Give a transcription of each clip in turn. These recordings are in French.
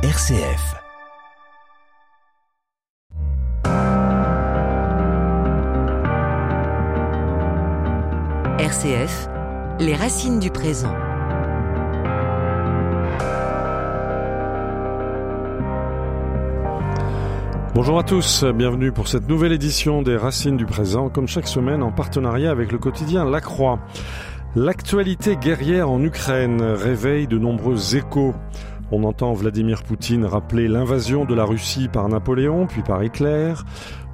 RCF. RCF, les racines du présent. Bonjour à tous, bienvenue pour cette nouvelle édition des Racines du présent, comme chaque semaine en partenariat avec le quotidien La Croix. L'actualité guerrière en Ukraine réveille de nombreux échos. On entend Vladimir Poutine rappeler l'invasion de la Russie par Napoléon, puis par Hitler.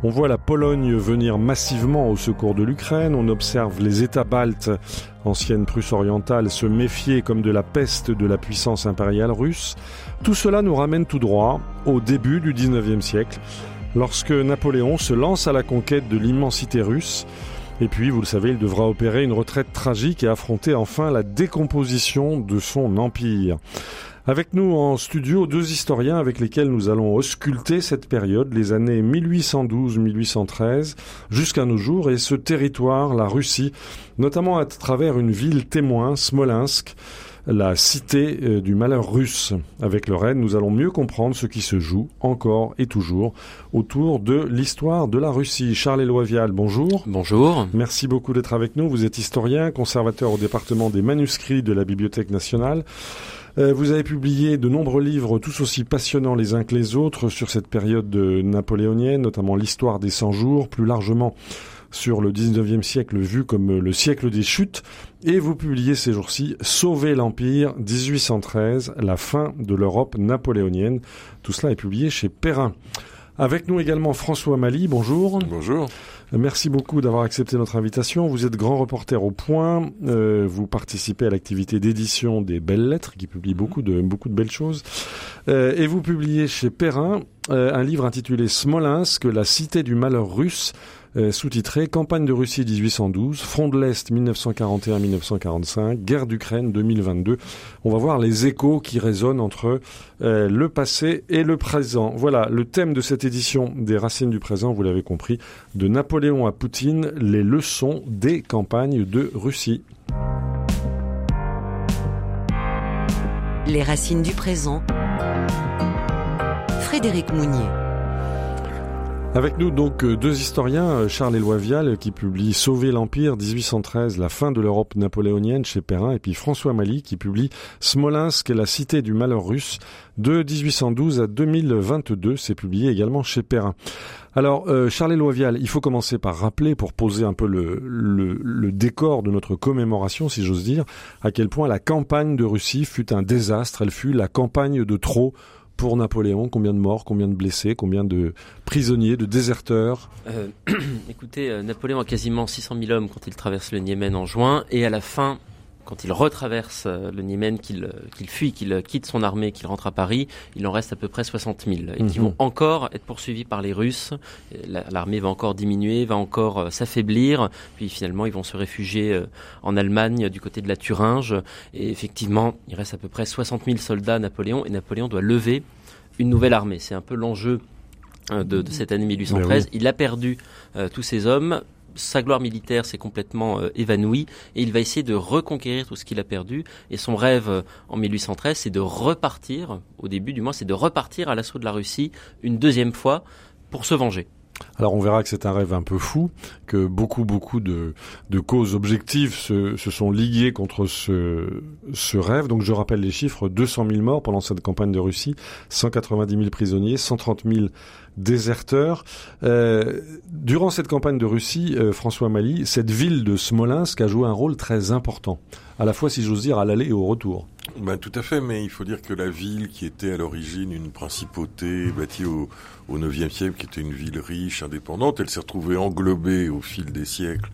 On voit la Pologne venir massivement au secours de l'Ukraine. On observe les États baltes, ancienne Prusse orientale, se méfier comme de la peste de la puissance impériale russe. Tout cela nous ramène tout droit au début du 19e siècle, lorsque Napoléon se lance à la conquête de l'immensité russe. Et puis, vous le savez, il devra opérer une retraite tragique et affronter enfin la décomposition de son empire. Avec nous en studio, deux historiens avec lesquels nous allons ausculter cette période, les années 1812-1813, jusqu'à nos jours, et ce territoire, la Russie, notamment à travers une ville témoin, Smolensk, la cité euh, du malheur russe. Avec le Rennes, nous allons mieux comprendre ce qui se joue encore et toujours autour de l'histoire de la Russie. Charles-Éloi Vial, bonjour. Bonjour. Merci beaucoup d'être avec nous. Vous êtes historien, conservateur au département des manuscrits de la Bibliothèque nationale. Euh, vous avez publié de nombreux livres tous aussi passionnants les uns que les autres sur cette période napoléonienne, notamment l'histoire des 100 jours, plus largement sur le 19e siècle vu comme le siècle des chutes. Et vous publiez ces jours-ci Sauver l'Empire 1813, la fin de l'Europe napoléonienne. Tout cela est publié chez Perrin. Avec nous également François Mali, bonjour. Bonjour. Merci beaucoup d'avoir accepté notre invitation. Vous êtes grand reporter au Point. Euh, vous participez à l'activité d'édition des Belles Lettres, qui publie beaucoup de beaucoup de belles choses. Euh, et vous publiez chez Perrin euh, un livre intitulé Smolensk, la cité du malheur russe, euh, sous-titré Campagne de Russie 1812, Front de l'Est 1941-1945, Guerre d'Ukraine 2022. On va voir les échos qui résonnent entre euh, le passé et le présent. Voilà, le thème de cette édition des Racines du présent, vous l'avez compris, de Napoléon à Poutine, les leçons des campagnes de Russie. Les racines du présent. Frédéric Mounier. Avec nous donc euh, deux historiens, euh, Charles Éloi Vial qui publie Sauver l'Empire 1813, la fin de l'Europe napoléonienne chez Perrin, et puis François Mali qui publie Smolensk, la cité du malheur russe de 1812 à 2022, c'est publié également chez Perrin. Alors, euh, Charles Éloi Vial, il faut commencer par rappeler, pour poser un peu le décor de notre commémoration, si j'ose dire, à quel point la campagne de Russie fut un désastre, elle fut la campagne de trop pour Napoléon Combien de morts, combien de blessés, combien de prisonniers, de déserteurs euh, Écoutez, euh, Napoléon a quasiment 600 000 hommes quand il traverse le Niémen en juin, et à la fin, quand il retraverse euh, le Niémen, qu'il qu'il fuit, qu'il quitte son armée, qu'il rentre à Paris, il en reste à peu près 60 000, et qui Mhm. vont encore être poursuivis par les Russes. La- L'armée va encore diminuer, va encore euh, s'affaiblir, puis finalement ils vont se réfugier euh, en Allemagne du côté de la Thuringe, et effectivement il reste à peu près 60 000 soldats à Napoléon, et Napoléon doit lever une nouvelle armée. C'est un peu l'enjeu euh, de, de cette année 1813. Il a perdu euh, tous ses hommes. Sa gloire militaire s'est complètement euh, évanouie et il va essayer de reconquérir tout ce qu'il a perdu. Et son rêve euh, en 1813, c'est de repartir, au début du mois, c'est de repartir à l'assaut de la Russie une deuxième fois pour se venger. Alors on verra que c'est un rêve un peu fou, que beaucoup beaucoup de, causes objectives se, sont liguées contre ce rêve. Donc je rappelle les chiffres 200 000 morts pendant cette campagne de Russie, 190 000 prisonniers, 130 000 déserteurs. Euh, durant cette campagne de Russie, euh, François Mali, cette ville de Smolensk a joué un rôle très important, à la fois si j'ose dire à l'aller et au retour. Ben, tout à fait, mais il faut dire que la ville qui était à l'origine une principauté bâtie au, au 9e siècle, qui était une ville riche, indépendante, elle s'est retrouvée englobée au fil des siècles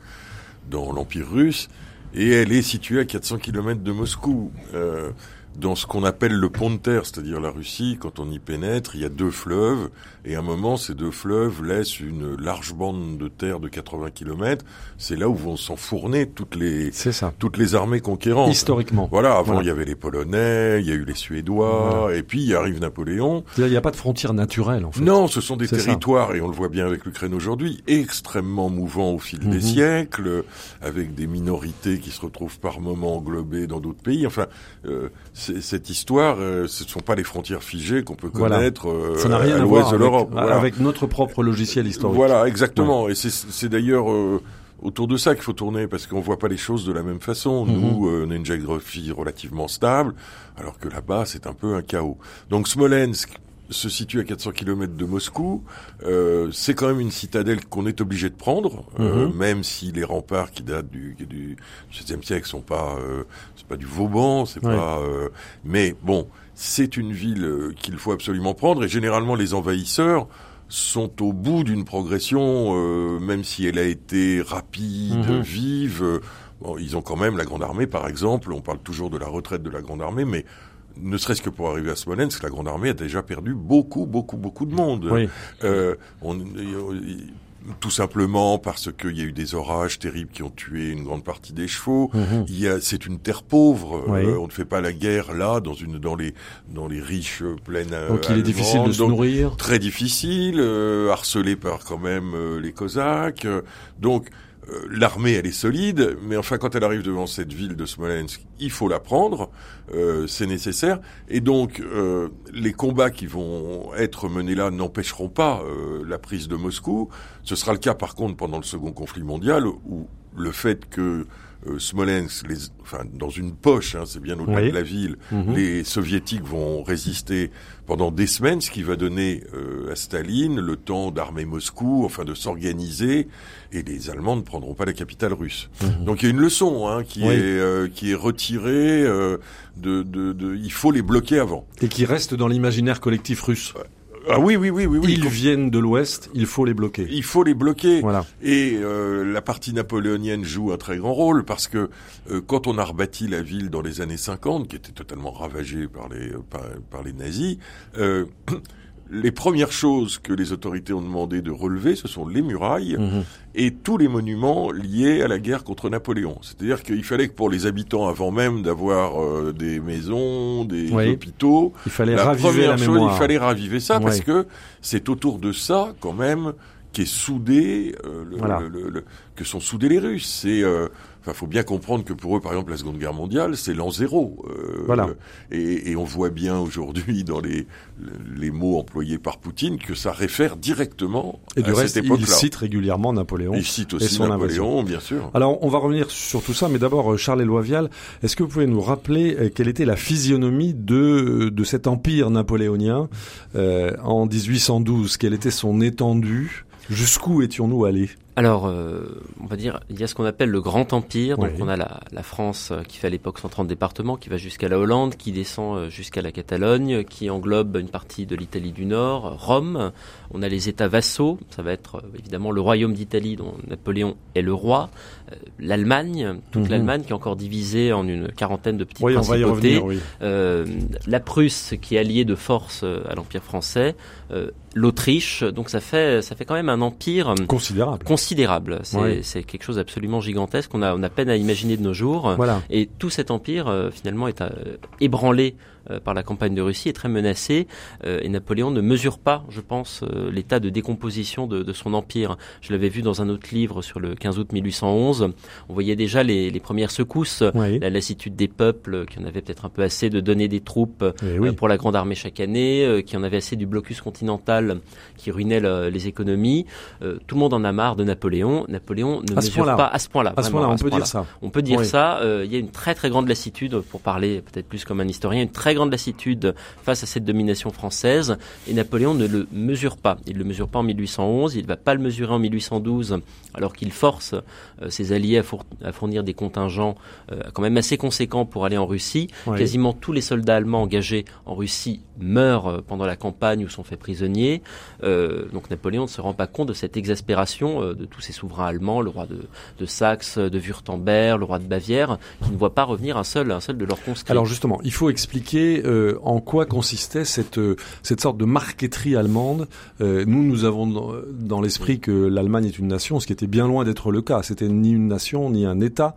dans l'Empire russe, et elle est située à 400 km de Moscou. Euh, dans ce qu'on appelle le pont de terre, c'est-à-dire la Russie, quand on y pénètre, il y a deux fleuves, et à un moment, ces deux fleuves laissent une large bande de terre de 80 km. C'est là où vont s'enfourner toutes les ça. toutes les armées conquérantes. Historiquement. Voilà, avant Voilà. il y avait les Polonais, il y a eu les Suédois, et puis il arrive Napoléon. Il n'y a pas de frontière naturelle en fait. Non, ce sont des ça. territoires, et on le voit bien avec l'Ukraine aujourd'hui, extrêmement mouvants au fil Mhm. des siècles, avec des minorités qui se retrouvent par moments englobées dans d'autres pays. Enfin, euh, cette histoire, euh, ce ne sont pas les frontières figées qu'on peut Voilà. connaître euh, Ça rien à à l'ouest de l'Europe. Voilà. avec notre propre logiciel historique. Voilà, exactement. Et c'est- d'ailleurs euh, autour de ça qu'il faut tourner, parce qu'on voit pas les choses de la même façon. Mhm. Nous, euh, on a une géographie relativement stable, alors que là-bas, c'est un peu un chaos. Donc Smolensk se situe à 400 km de Moscou. Euh, c'est quand même une citadelle qu'on est obligé de prendre, euh, Mhm. même si les remparts qui datent du, du XVIIe siècle sont pas, euh, c'est pas du Vauban, c'est Ouais. pas. euh, mais bon, c'est une ville euh, qu'il faut absolument prendre. Et généralement, les envahisseurs sont au bout d'une progression, euh, même si elle a été rapide, Mhm. vive. bon, ils ont quand même la Grande Armée, par exemple. On parle toujours de la retraite de la Grande Armée, mais ne serait-ce que pour arriver à Smolensk, la Grande Armée a déjà perdu beaucoup, beaucoup, beaucoup de monde. Oui. Euh, on- euh, tout simplement parce qu'il y a eu des orages terribles qui ont tué une grande partie des chevaux. Il y a, c'est une terre pauvre. Oui. Euh, on ne fait pas la guerre là, dans une, dans les, dans les riches plaines. euh, Donc il est difficile de se Donc, nourrir. Très difficile, euh, harcelé par quand même les Cosaques. Donc euh, l'armée, elle est solide, mais enfin quand elle arrive devant cette ville de Smolensk, il faut la prendre, euh, c'est nécessaire. Et donc euh, les combats qui vont être menés là n'empêcheront pas euh, la prise de Moscou. Ce sera le cas par contre pendant le second conflit mondial, où le fait que euh, Smolensk, les, enfin dans une poche, hein, c'est bien au-delà Oui. de la ville, Mhm. les soviétiques vont résister pendant des semaines, ce qui va donner euh, à Staline le temps d'armer Moscou, enfin de s'organiser, et les Allemands ne prendront pas la capitale russe. Mhm. Donc il y a une leçon hein, qui Oui. est euh, qui est retirée euh, de, de, de, il faut les bloquer avant. Et qui reste dans l'imaginaire collectif russe. Ah oui oui oui oui oui. Ils viennent de l'Ouest, il faut les bloquer. Il faut les bloquer. Voilà. Et euh, la partie napoléonienne joue un très grand rôle parce que euh, quand on a rebâti la ville dans les années 50, qui était totalement ravagée par les par, par les nazis, euh, les premières choses que les autorités ont demandé de relever, ce sont les murailles Mhm. et tous les monuments liés à la guerre contre Napoléon. C'est-à-dire qu'il fallait que pour les habitants, avant même d'avoir euh, des maisons, des Oui. hôpitaux, Il fallait la raviver première la chose, mémoire. il fallait raviver ça parce que c'est autour de ça, quand même, qu'est soudé, euh, le- Voilà. le- le- le- que sont soudés les Russes. C'est, euh, enfin, faut bien comprendre que pour eux, par exemple, la Seconde Guerre mondiale, c'est l'an zéro. euh, Voilà. Et, et on voit bien aujourd'hui dans les les mots employés par Poutine que ça réfère directement Et du à reste, cette il époque-là. cite régulièrement Napoléon. Il cite et aussi son Napoléon, bien sûr. Alors, on va revenir sur tout ça, mais d'abord, euh, Charles Éloi Vial, est-ce que vous pouvez nous rappeler euh, quelle était la physionomie de, de cet empire napoléonien euh, en 1812 Quelle était son étendue? Jusqu'où étions-nous allés? Alors, euh, on va dire, il y a ce qu'on appelle le Grand Empire. Donc, Oui. on a la, la France euh, qui fait à l'époque 130 départements, qui va jusqu'à la Hollande, qui descend euh, jusqu'à la Catalogne, qui englobe une partie de l'Italie du Nord, Rome. On a les États vassaux. Ça va être euh, évidemment le Royaume d'Italie, dont Napoléon est le roi. L'Allemagne, toute Mhm. l'Allemagne qui est encore divisée en une quarantaine de petites Oui, principautés. revenir. Euh, la Prusse qui est alliée de force à l'Empire français, euh, l'Autriche, donc ça fait ça fait quand même un empire Considérable. Considérable. C'est Ouais. quelque chose d'absolument gigantesque. On a on a peine à imaginer de nos jours. Voilà. Et tout cet empire euh, finalement est euh, ébranlé par la campagne de Russie, est très menacé. euh, et Napoléon ne mesure pas, je pense, euh, l'état de décomposition de, de son empire. Je l'avais vu dans un autre livre sur le 15 août 1811. On voyait déjà les, les premières secousses. Oui. La lassitude des peuples euh, qui en avaient peut-être un peu assez de donner des troupes Eh euh, oui. pour la grande armée chaque année, euh, qui en avait assez du blocus continental qui ruinait le- les économies. Euh, tout le monde en a marre de Napoléon. Napoléon ne À mesure point-là. pas à ce point-là. À ce moment-là, on peut point-là. dire ça. On peut dire ça. euh, il y a une très très grande lassitude, pour parler peut-être plus comme un historien, une très grande lassitude face à cette domination française. Et Napoléon ne le mesure pas. Il le mesure pas en 1811. Il va pas le mesurer en 1812, alors qu'il force euh, ses alliés à, four- à fournir des contingents euh, quand même assez conséquents pour aller en Russie. Oui. Quasiment tous les soldats allemands engagés en Russie meurent euh, pendant la campagne ou sont faits prisonniers. Euh, donc Napoléon ne se rend pas compte de cette exaspération de tous ces souverains allemands, le roi de, de Saxe, de Wurtemberg, le roi de Bavière, qui ne voient pas revenir un seul, un seul de leurs conscrits. Alors justement, il faut expliquer expliquer euh, en quoi consistait cette euh, cette sorte de marqueterie allemande. Euh, nous, nous avons dans, dans l'esprit que l'Allemagne est une nation, ce qui était bien loin d'être le cas. C'était ni une nation ni un État.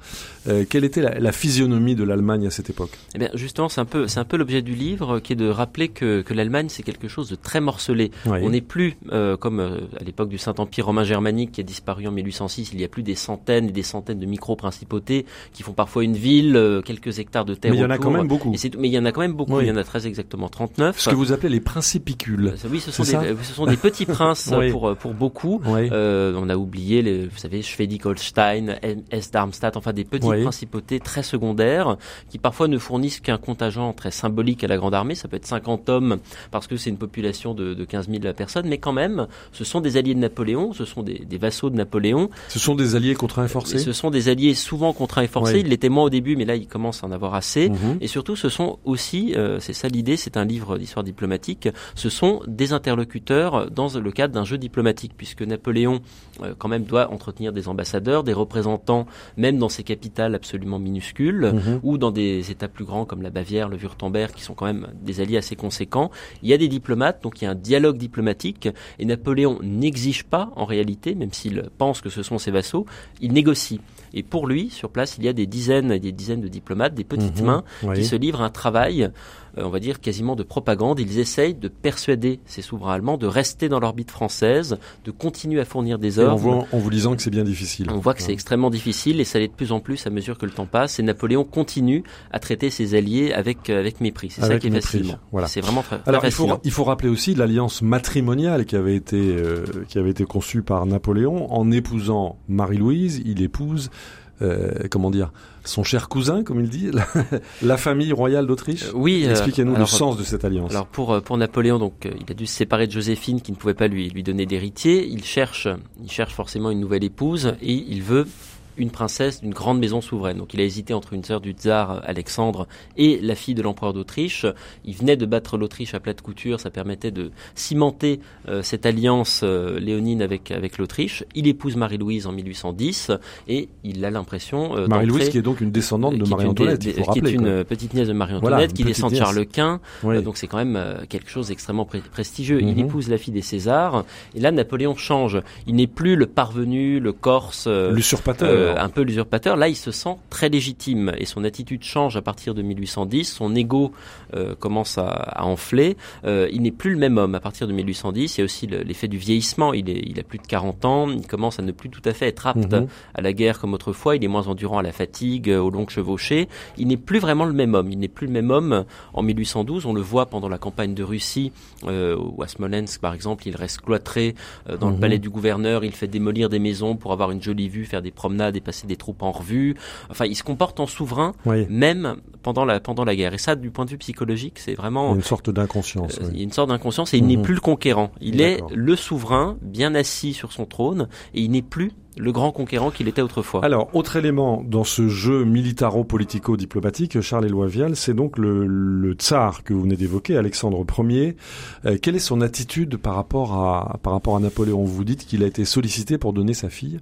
Euh, quelle était la, la physionomie de l'Allemagne à cette époque? Eh bien, justement, c'est un peu, c'est un peu l'objet du livre, qui est de rappeler que, que l'Allemagne c'est quelque chose de très morcelé. Oui. On n'est plus comme à l'époque du Saint-Empire romain germanique qui a disparu en 1806. Il y a plus des centaines et des centaines de micro-principautés qui font parfois une ville, quelques hectares de terre. Mais il y en a quand même beaucoup. Mais il y en a quand même beaucoup. Oui. Il y en a très exactement 39. Ce que vous appelez les principicules. Euh, Oui, ce sont, C'est des, ça euh, ce sont des petits princes Oui. pour, euh, pour beaucoup. Oui. Euh, on a oublié, les, vous savez, Schleswig-Holstein, Hesse-Darmstadt, enfin des petites principautés très secondaires qui parfois ne fournissent qu'un contingent très symbolique à la Grande Armée. Ça peut être 50 hommes parce que c'est une population de, de 15 000 personnes, mais quand même, ce sont des alliés de Napoléon, ce sont des, des vassaux de Napoléon. Ce sont des alliés contraints et forcés. Ce sont des alliés souvent contraints et forcés. Ils l'étaient moins au début, mais là, ils commencent à en avoir assez. Mhm. Et surtout, ce sont aussi, euh, c'est ça l'idée, c'est un livre d'histoire diplomatique, ce sont des interlocuteurs dans le cadre d'un jeu diplomatique, puisque Napoléon, euh, quand même, doit entretenir des ambassadeurs, des représentants, même dans ces capitales absolument minuscules, Mhm. ou dans des États plus grands comme la Bavière, le Württemberg, qui sont quand même des alliés assez conséquents. Il y a des diplomates, donc il y a un dialogue diplomatique, et Napoléon n'exige pas, en réalité, même s'il pense que ce sont ses vassaux, il négocie. Et pour lui, sur place, il y a des dizaines et des dizaines de diplomates, des petites Mhm. mains, Oui. qui se livrent un travail, on va dire quasiment de propagande. Ils essayent de persuader ces souverains allemands de rester dans l'orbite française, de continuer à fournir des Et on ordres. voit en vous disant que c'est bien difficile. On voit que c'est extrêmement difficile et ça l'est de plus en plus à mesure que le temps passe. Et Napoléon continue à traiter ses alliés avec euh, avec mépris. C'est ça qui est fascinant. voilà. C'est vraiment très, très Alors il faut, il faut rappeler aussi l'alliance matrimoniale qui avait été euh, qui avait été conçue par Napoléon en épousant Marie-Louise, il épouse euh, comment dire son cher cousin comme il dit la, la famille royale d'Autriche. Euh, oui. euh, Expliquez-nous le sens de cette alliance. Alors pour pour Napoléon, donc il a dû se séparer de Joséphine qui ne pouvait pas lui lui donner d'héritier. Il cherche il cherche forcément une nouvelle épouse et il veut une princesse d'une grande maison souveraine. Donc il a hésité entre une sœur du tsar Alexandre et la fille de l'empereur d'Autriche. Il venait de battre l'Autriche à plate couture, ça permettait de cimenter euh, cette alliance euh, léonine avec avec l'Autriche. Il épouse Marie-Louise en 1810 et il a l'impression euh, Marie-Louise qui est donc une descendante de qui est une Marie-Antoinette, qui est une euh, petite nièce de Marie-Antoinette Voilà, qui descend de. Charles Quint. Oui. Euh, donc c'est quand même euh, quelque chose d'extrêmement pré- prestigieux. Mhm. Il épouse la fille des Césars et là Napoléon change. Il n'est plus le parvenu, le Corse, euh, L'usurpateur. Euh, un peu l'usurpateur. Là, il se sent très légitime et son attitude change à partir de 1810. Son ego euh, commence à, à enfler. Euh, il n'est plus le même homme à partir de 1810. Il y a aussi le- l'effet du vieillissement. Il, est, il a plus de 40 ans. Il commence à ne plus tout à fait être apte Mhm. à la guerre comme autrefois. Il est moins endurant à la fatigue, euh, aux longues chevauchées. Il n'est plus vraiment le même homme. Il n'est plus le même homme en 1812. On le voit pendant la campagne de Russie, ou à Smolensk par exemple. Il reste cloîtré dans Mhm. le palais du gouverneur. Il fait démolir des maisons pour avoir une jolie vue, faire des promenades et passer des troupes en revue. Enfin, il se comporte en souverain, Oui. même pendant la pendant la guerre. Et ça, du point de vue psychologique, c'est vraiment une sorte d'inconscience. euh, oui. il y a une sorte d'inconscience et il n'est Mhm. plus le conquérant. Il est le souverain, bien assis sur son trône, et il n'est plus le grand conquérant qu'il était autrefois. Alors, autre élément dans ce jeu militaro-politico-diplomatique, Charles Éloi Vial, c'est donc le, le tsar que vous venez d'évoquer, Alexandre Ier. Euh, quelle est son attitude par rapport à par rapport à Napoléon? Vous dites qu'il a été sollicité pour donner sa fille.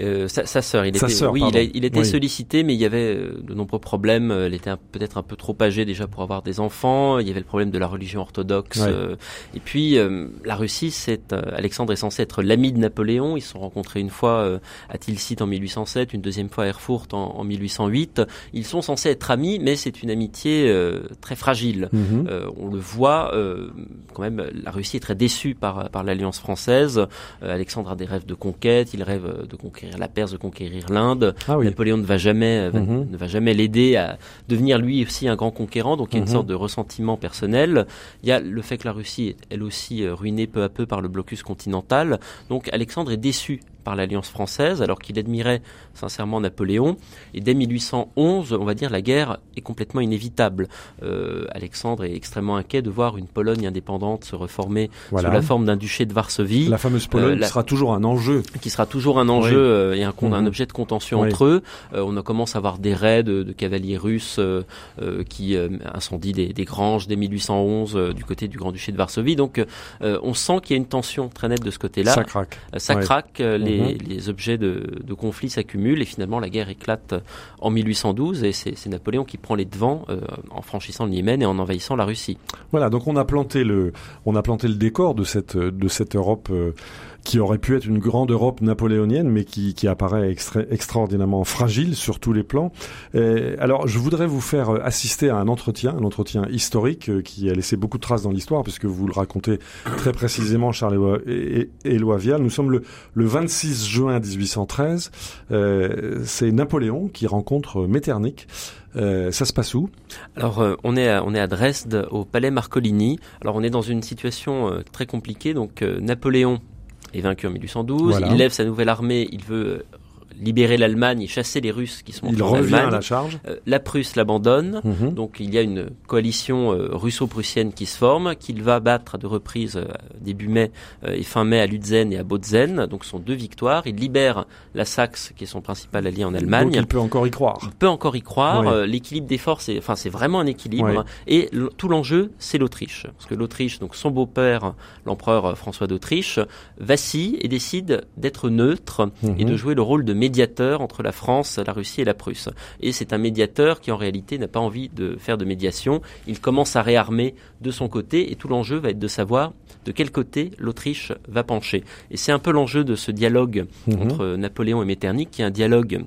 Euh, sa, sa sœur, il Sa était, sœur, oui, il, a- il était Oui. sollicité, mais il y avait euh, de nombreux problèmes. Elle était peut-être un peu trop âgée déjà pour avoir des enfants. Il y avait le problème de la religion orthodoxe. Ouais. euh, et puis, euh, la Russie, c'est euh, Alexandre est censé être l'ami de Napoléon. Ils se sont rencontrés une fois euh, à Tilsit en 1807, une deuxième fois à Erfurt en, en 1808. Ils sont censés être amis, mais c'est une amitié euh, très fragile. Euh, on le voit, euh, quand même, la Russie est très déçue par, par l'alliance française. Euh, Alexandre a des rêves de conquête, il rêve de conquérir la Perse, de conquérir l'Inde. Ah oui. Napoléon ne va jamais, euh, va- Mhm. ne va jamais l'aider à devenir lui aussi un grand conquérant. Donc il y a une Mhm. sorte de ressentiment personnel. Il y a le fait que la Russie est elle aussi euh, ruinée peu à peu par le blocus continental. Donc Alexandre est déçu par l'alliance française, alors qu'il admirait sincèrement Napoléon. Et dès 1811, on va dire, la guerre est complètement inévitable. Euh, Alexandre est extrêmement inquiet de voir une Pologne indépendante se reformer Voilà. sous la forme d'un duché de Varsovie, La fameuse Pologne Euh, la- sera toujours un enjeu. qui sera toujours un enjeu Oui. euh, et un, Mhm. objet de contention Oui. entre eux. Euh, on a commencé à avoir des raids de, de cavaliers russes qui incendient des, des granges dès 1811 euh, du côté du Grand-Duché de Varsovie. Donc on sent qu'il y a une tension très nette de ce côté-là. Ça craque. Ça craque. Les, les, les objets de, de conflit s'accumulent et finalement la guerre éclate en 1812 et c'est Napoléon qui prend les devants euh, en franchissant le Yémen et en envahissant la Russie. Voilà, donc on a planté le, on a planté le décor de cette, de cette Europe. Euh, qui aurait pu être une grande Europe napoléonienne, mais qui, qui apparaît extra, extraordinairement fragile sur tous les plans. Et alors, je voudrais vous faire assister à un entretien, un entretien historique euh, qui a laissé beaucoup de traces dans l'histoire, puisque vous le racontez très précisément, Charles Éloi Vial. Nous sommes le, le 26 juin 1813. Euh, C'est Napoléon qui rencontre Metternich. Euh, ça se passe où? Alors euh, on est à, on est à Dresde au palais Marcolini. Alors on est dans une situation euh, très compliquée. Donc euh, Napoléon est vaincu en 1812. Voilà. Il lève sa nouvelle armée. Il veut euh, libérer l'Allemagne et chasser les Russes qui sont Il en revient à la charge. Euh, la Prusse l'abandonne. Mhm. Donc il y a une coalition euh, russo-prussienne qui se forme, qu'il va battre à deux reprises euh, début mai et fin mai à Lutzen et à Bautzen. Donc ce sont deux victoires. Il libère la Saxe, qui est son principal allié en Allemagne. Donc il peut encore y croire. On peut encore y croire. Oui. L'équilibre des forces, c'est, enfin, c'est vraiment un équilibre. Oui. Et tout l'enjeu, c'est l'Autriche, parce que l'Autriche, donc son beau-père, l'empereur François d'Autriche, vacille et décide d'être neutre et Mhm. de jouer le rôle de médiateur entre la France, la Russie et la Prusse. Et c'est un médiateur qui, en réalité, n'a pas envie de faire de médiation. Il commence à réarmer de son côté, et tout l'enjeu va être de savoir de quel côté l'Autriche va pencher. Et c'est un peu l'enjeu de ce dialogue Mhm. entre Napoléon et Metternich, qui est un dialogue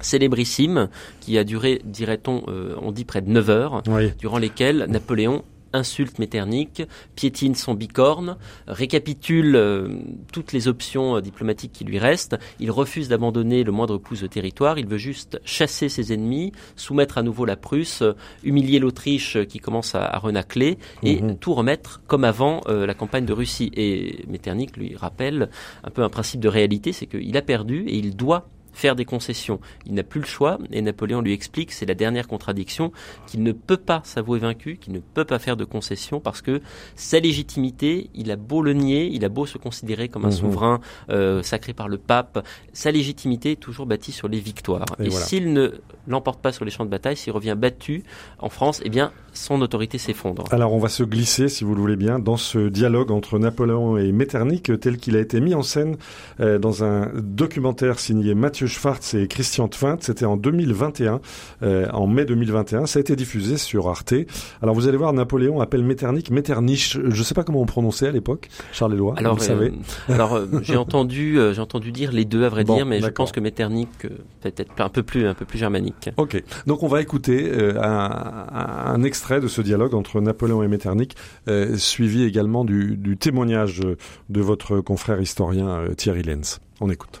célébrissime qui a duré, dirait-on, euh, on dit près de 9 heures, Oui. durant lesquelles Napoléon insulte Metternich, piétine son bicorne, récapitule euh, toutes les options euh, diplomatiques qui lui restent. Il refuse d'abandonner le moindre pouce de territoire. Il veut juste chasser ses ennemis, soumettre à nouveau la Prusse, euh, humilier l'Autriche qui commence à, à renacler et Mhm. tout remettre comme avant la campagne de Russie. Et Metternich lui rappelle un peu un principe de réalité, c'est qu'il a perdu et il doit faire des concessions. Il n'a plus le choix et Napoléon lui explique, c'est la dernière contradiction, qu'il ne peut pas s'avouer vaincu, qu'il ne peut pas faire de concessions parce que sa légitimité, il a beau le nier, il a beau se considérer comme un Mhm. souverain euh, sacré par le pape, sa légitimité est toujours bâtie sur les victoires. Et Et, voilà. s'il ne l'emporte pas sur les champs de bataille, s'il revient battu en France, eh bien son autorité s'effondre. Alors on va se glisser, si vous le voulez bien, dans ce dialogue entre Napoléon et Metternich, tel qu'il a été mis en scène euh, dans un documentaire signé Mathieu Schwartz et Christian Twint. C'était en 2021, euh, en mai 2021. Ça a été diffusé sur Arte. Alors vous allez voir, Napoléon appelle Metternich Metternich. Je ne sais pas comment on prononçait à l'époque, Charles Éloi. Alors, vous savez. euh, alors euh, j'ai entendu, euh, j'ai entendu dire les deux à vrai Bon, dire, mais je pense que Metternich euh, peut-être un peu plus, un peu plus germanique. Ok, donc on va écouter euh, un, un extrait de ce dialogue entre Napoléon et Metternich, euh, suivi également du, du témoignage euh, de votre confrère historien euh, Thierry Lenz. On écoute.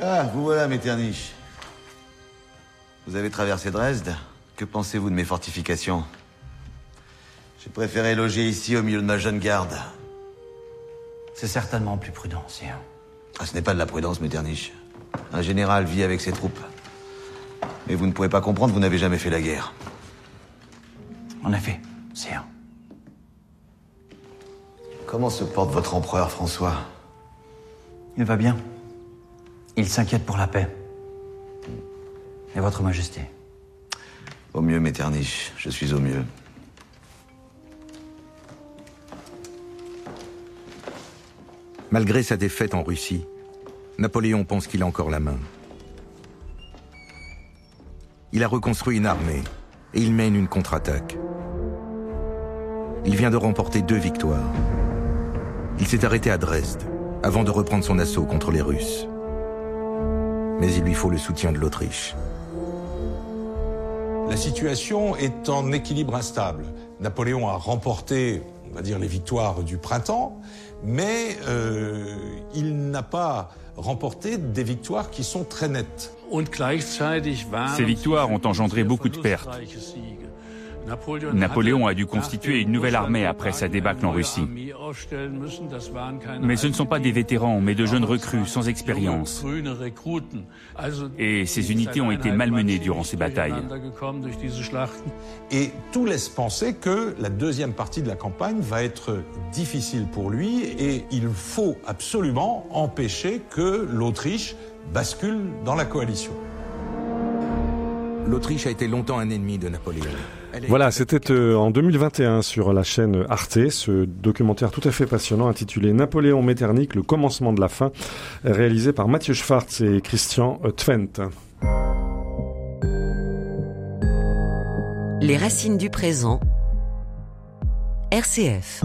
Ah, vous voilà, Metternich. Vous avez traversé Dresde. Que pensez-vous de mes fortifications? J'ai préféré loger ici au milieu de ma jeune garde. C'est certainement plus prudent, sire. Ah, ce n'est pas de la prudence, Metternich. Un général vit avec ses troupes. Mais vous ne pouvez pas comprendre, vous n'avez jamais fait la guerre. En effet, sire. Comment se porte votre empereur, François? Il va bien. Il s'inquiète pour la paix. Et votre majesté Au mieux, Metternich. Je suis au mieux. Malgré sa défaite en Russie, Napoléon pense qu'il a encore la main. Il a reconstruit une armée et il mène une contre-attaque. Il vient de remporter deux victoires. Il s'est arrêté à Dresde avant de reprendre son assaut contre les Russes. Mais il lui faut le soutien de l'Autriche. La situation est en équilibre instable. Napoléon a remporté, on va dire, les victoires du printemps, mais euh, il n'a pas remporté des victoires qui sont très nettes. Ces victoires ont engendré beaucoup de pertes. Napoléon a dû constituer une nouvelle armée après sa débâcle en Russie. Mais ce ne sont pas des vétérans, mais de jeunes recrues sans expérience. Et ces unités ont été malmenées durant ces batailles. Et tout laisse penser que la deuxième partie de la campagne va être difficile pour lui et il faut absolument empêcher que l'Autriche bascule dans la coalition. L'Autriche a été longtemps un ennemi de Napoléon. Voilà, c'était euh, en 2021 sur la chaîne Arte, ce documentaire tout à fait passionnant intitulé Napoléon Metternich, le commencement de la fin, réalisé par Mathieu Schwartz et Christian Twent. Les racines du présent. RCF.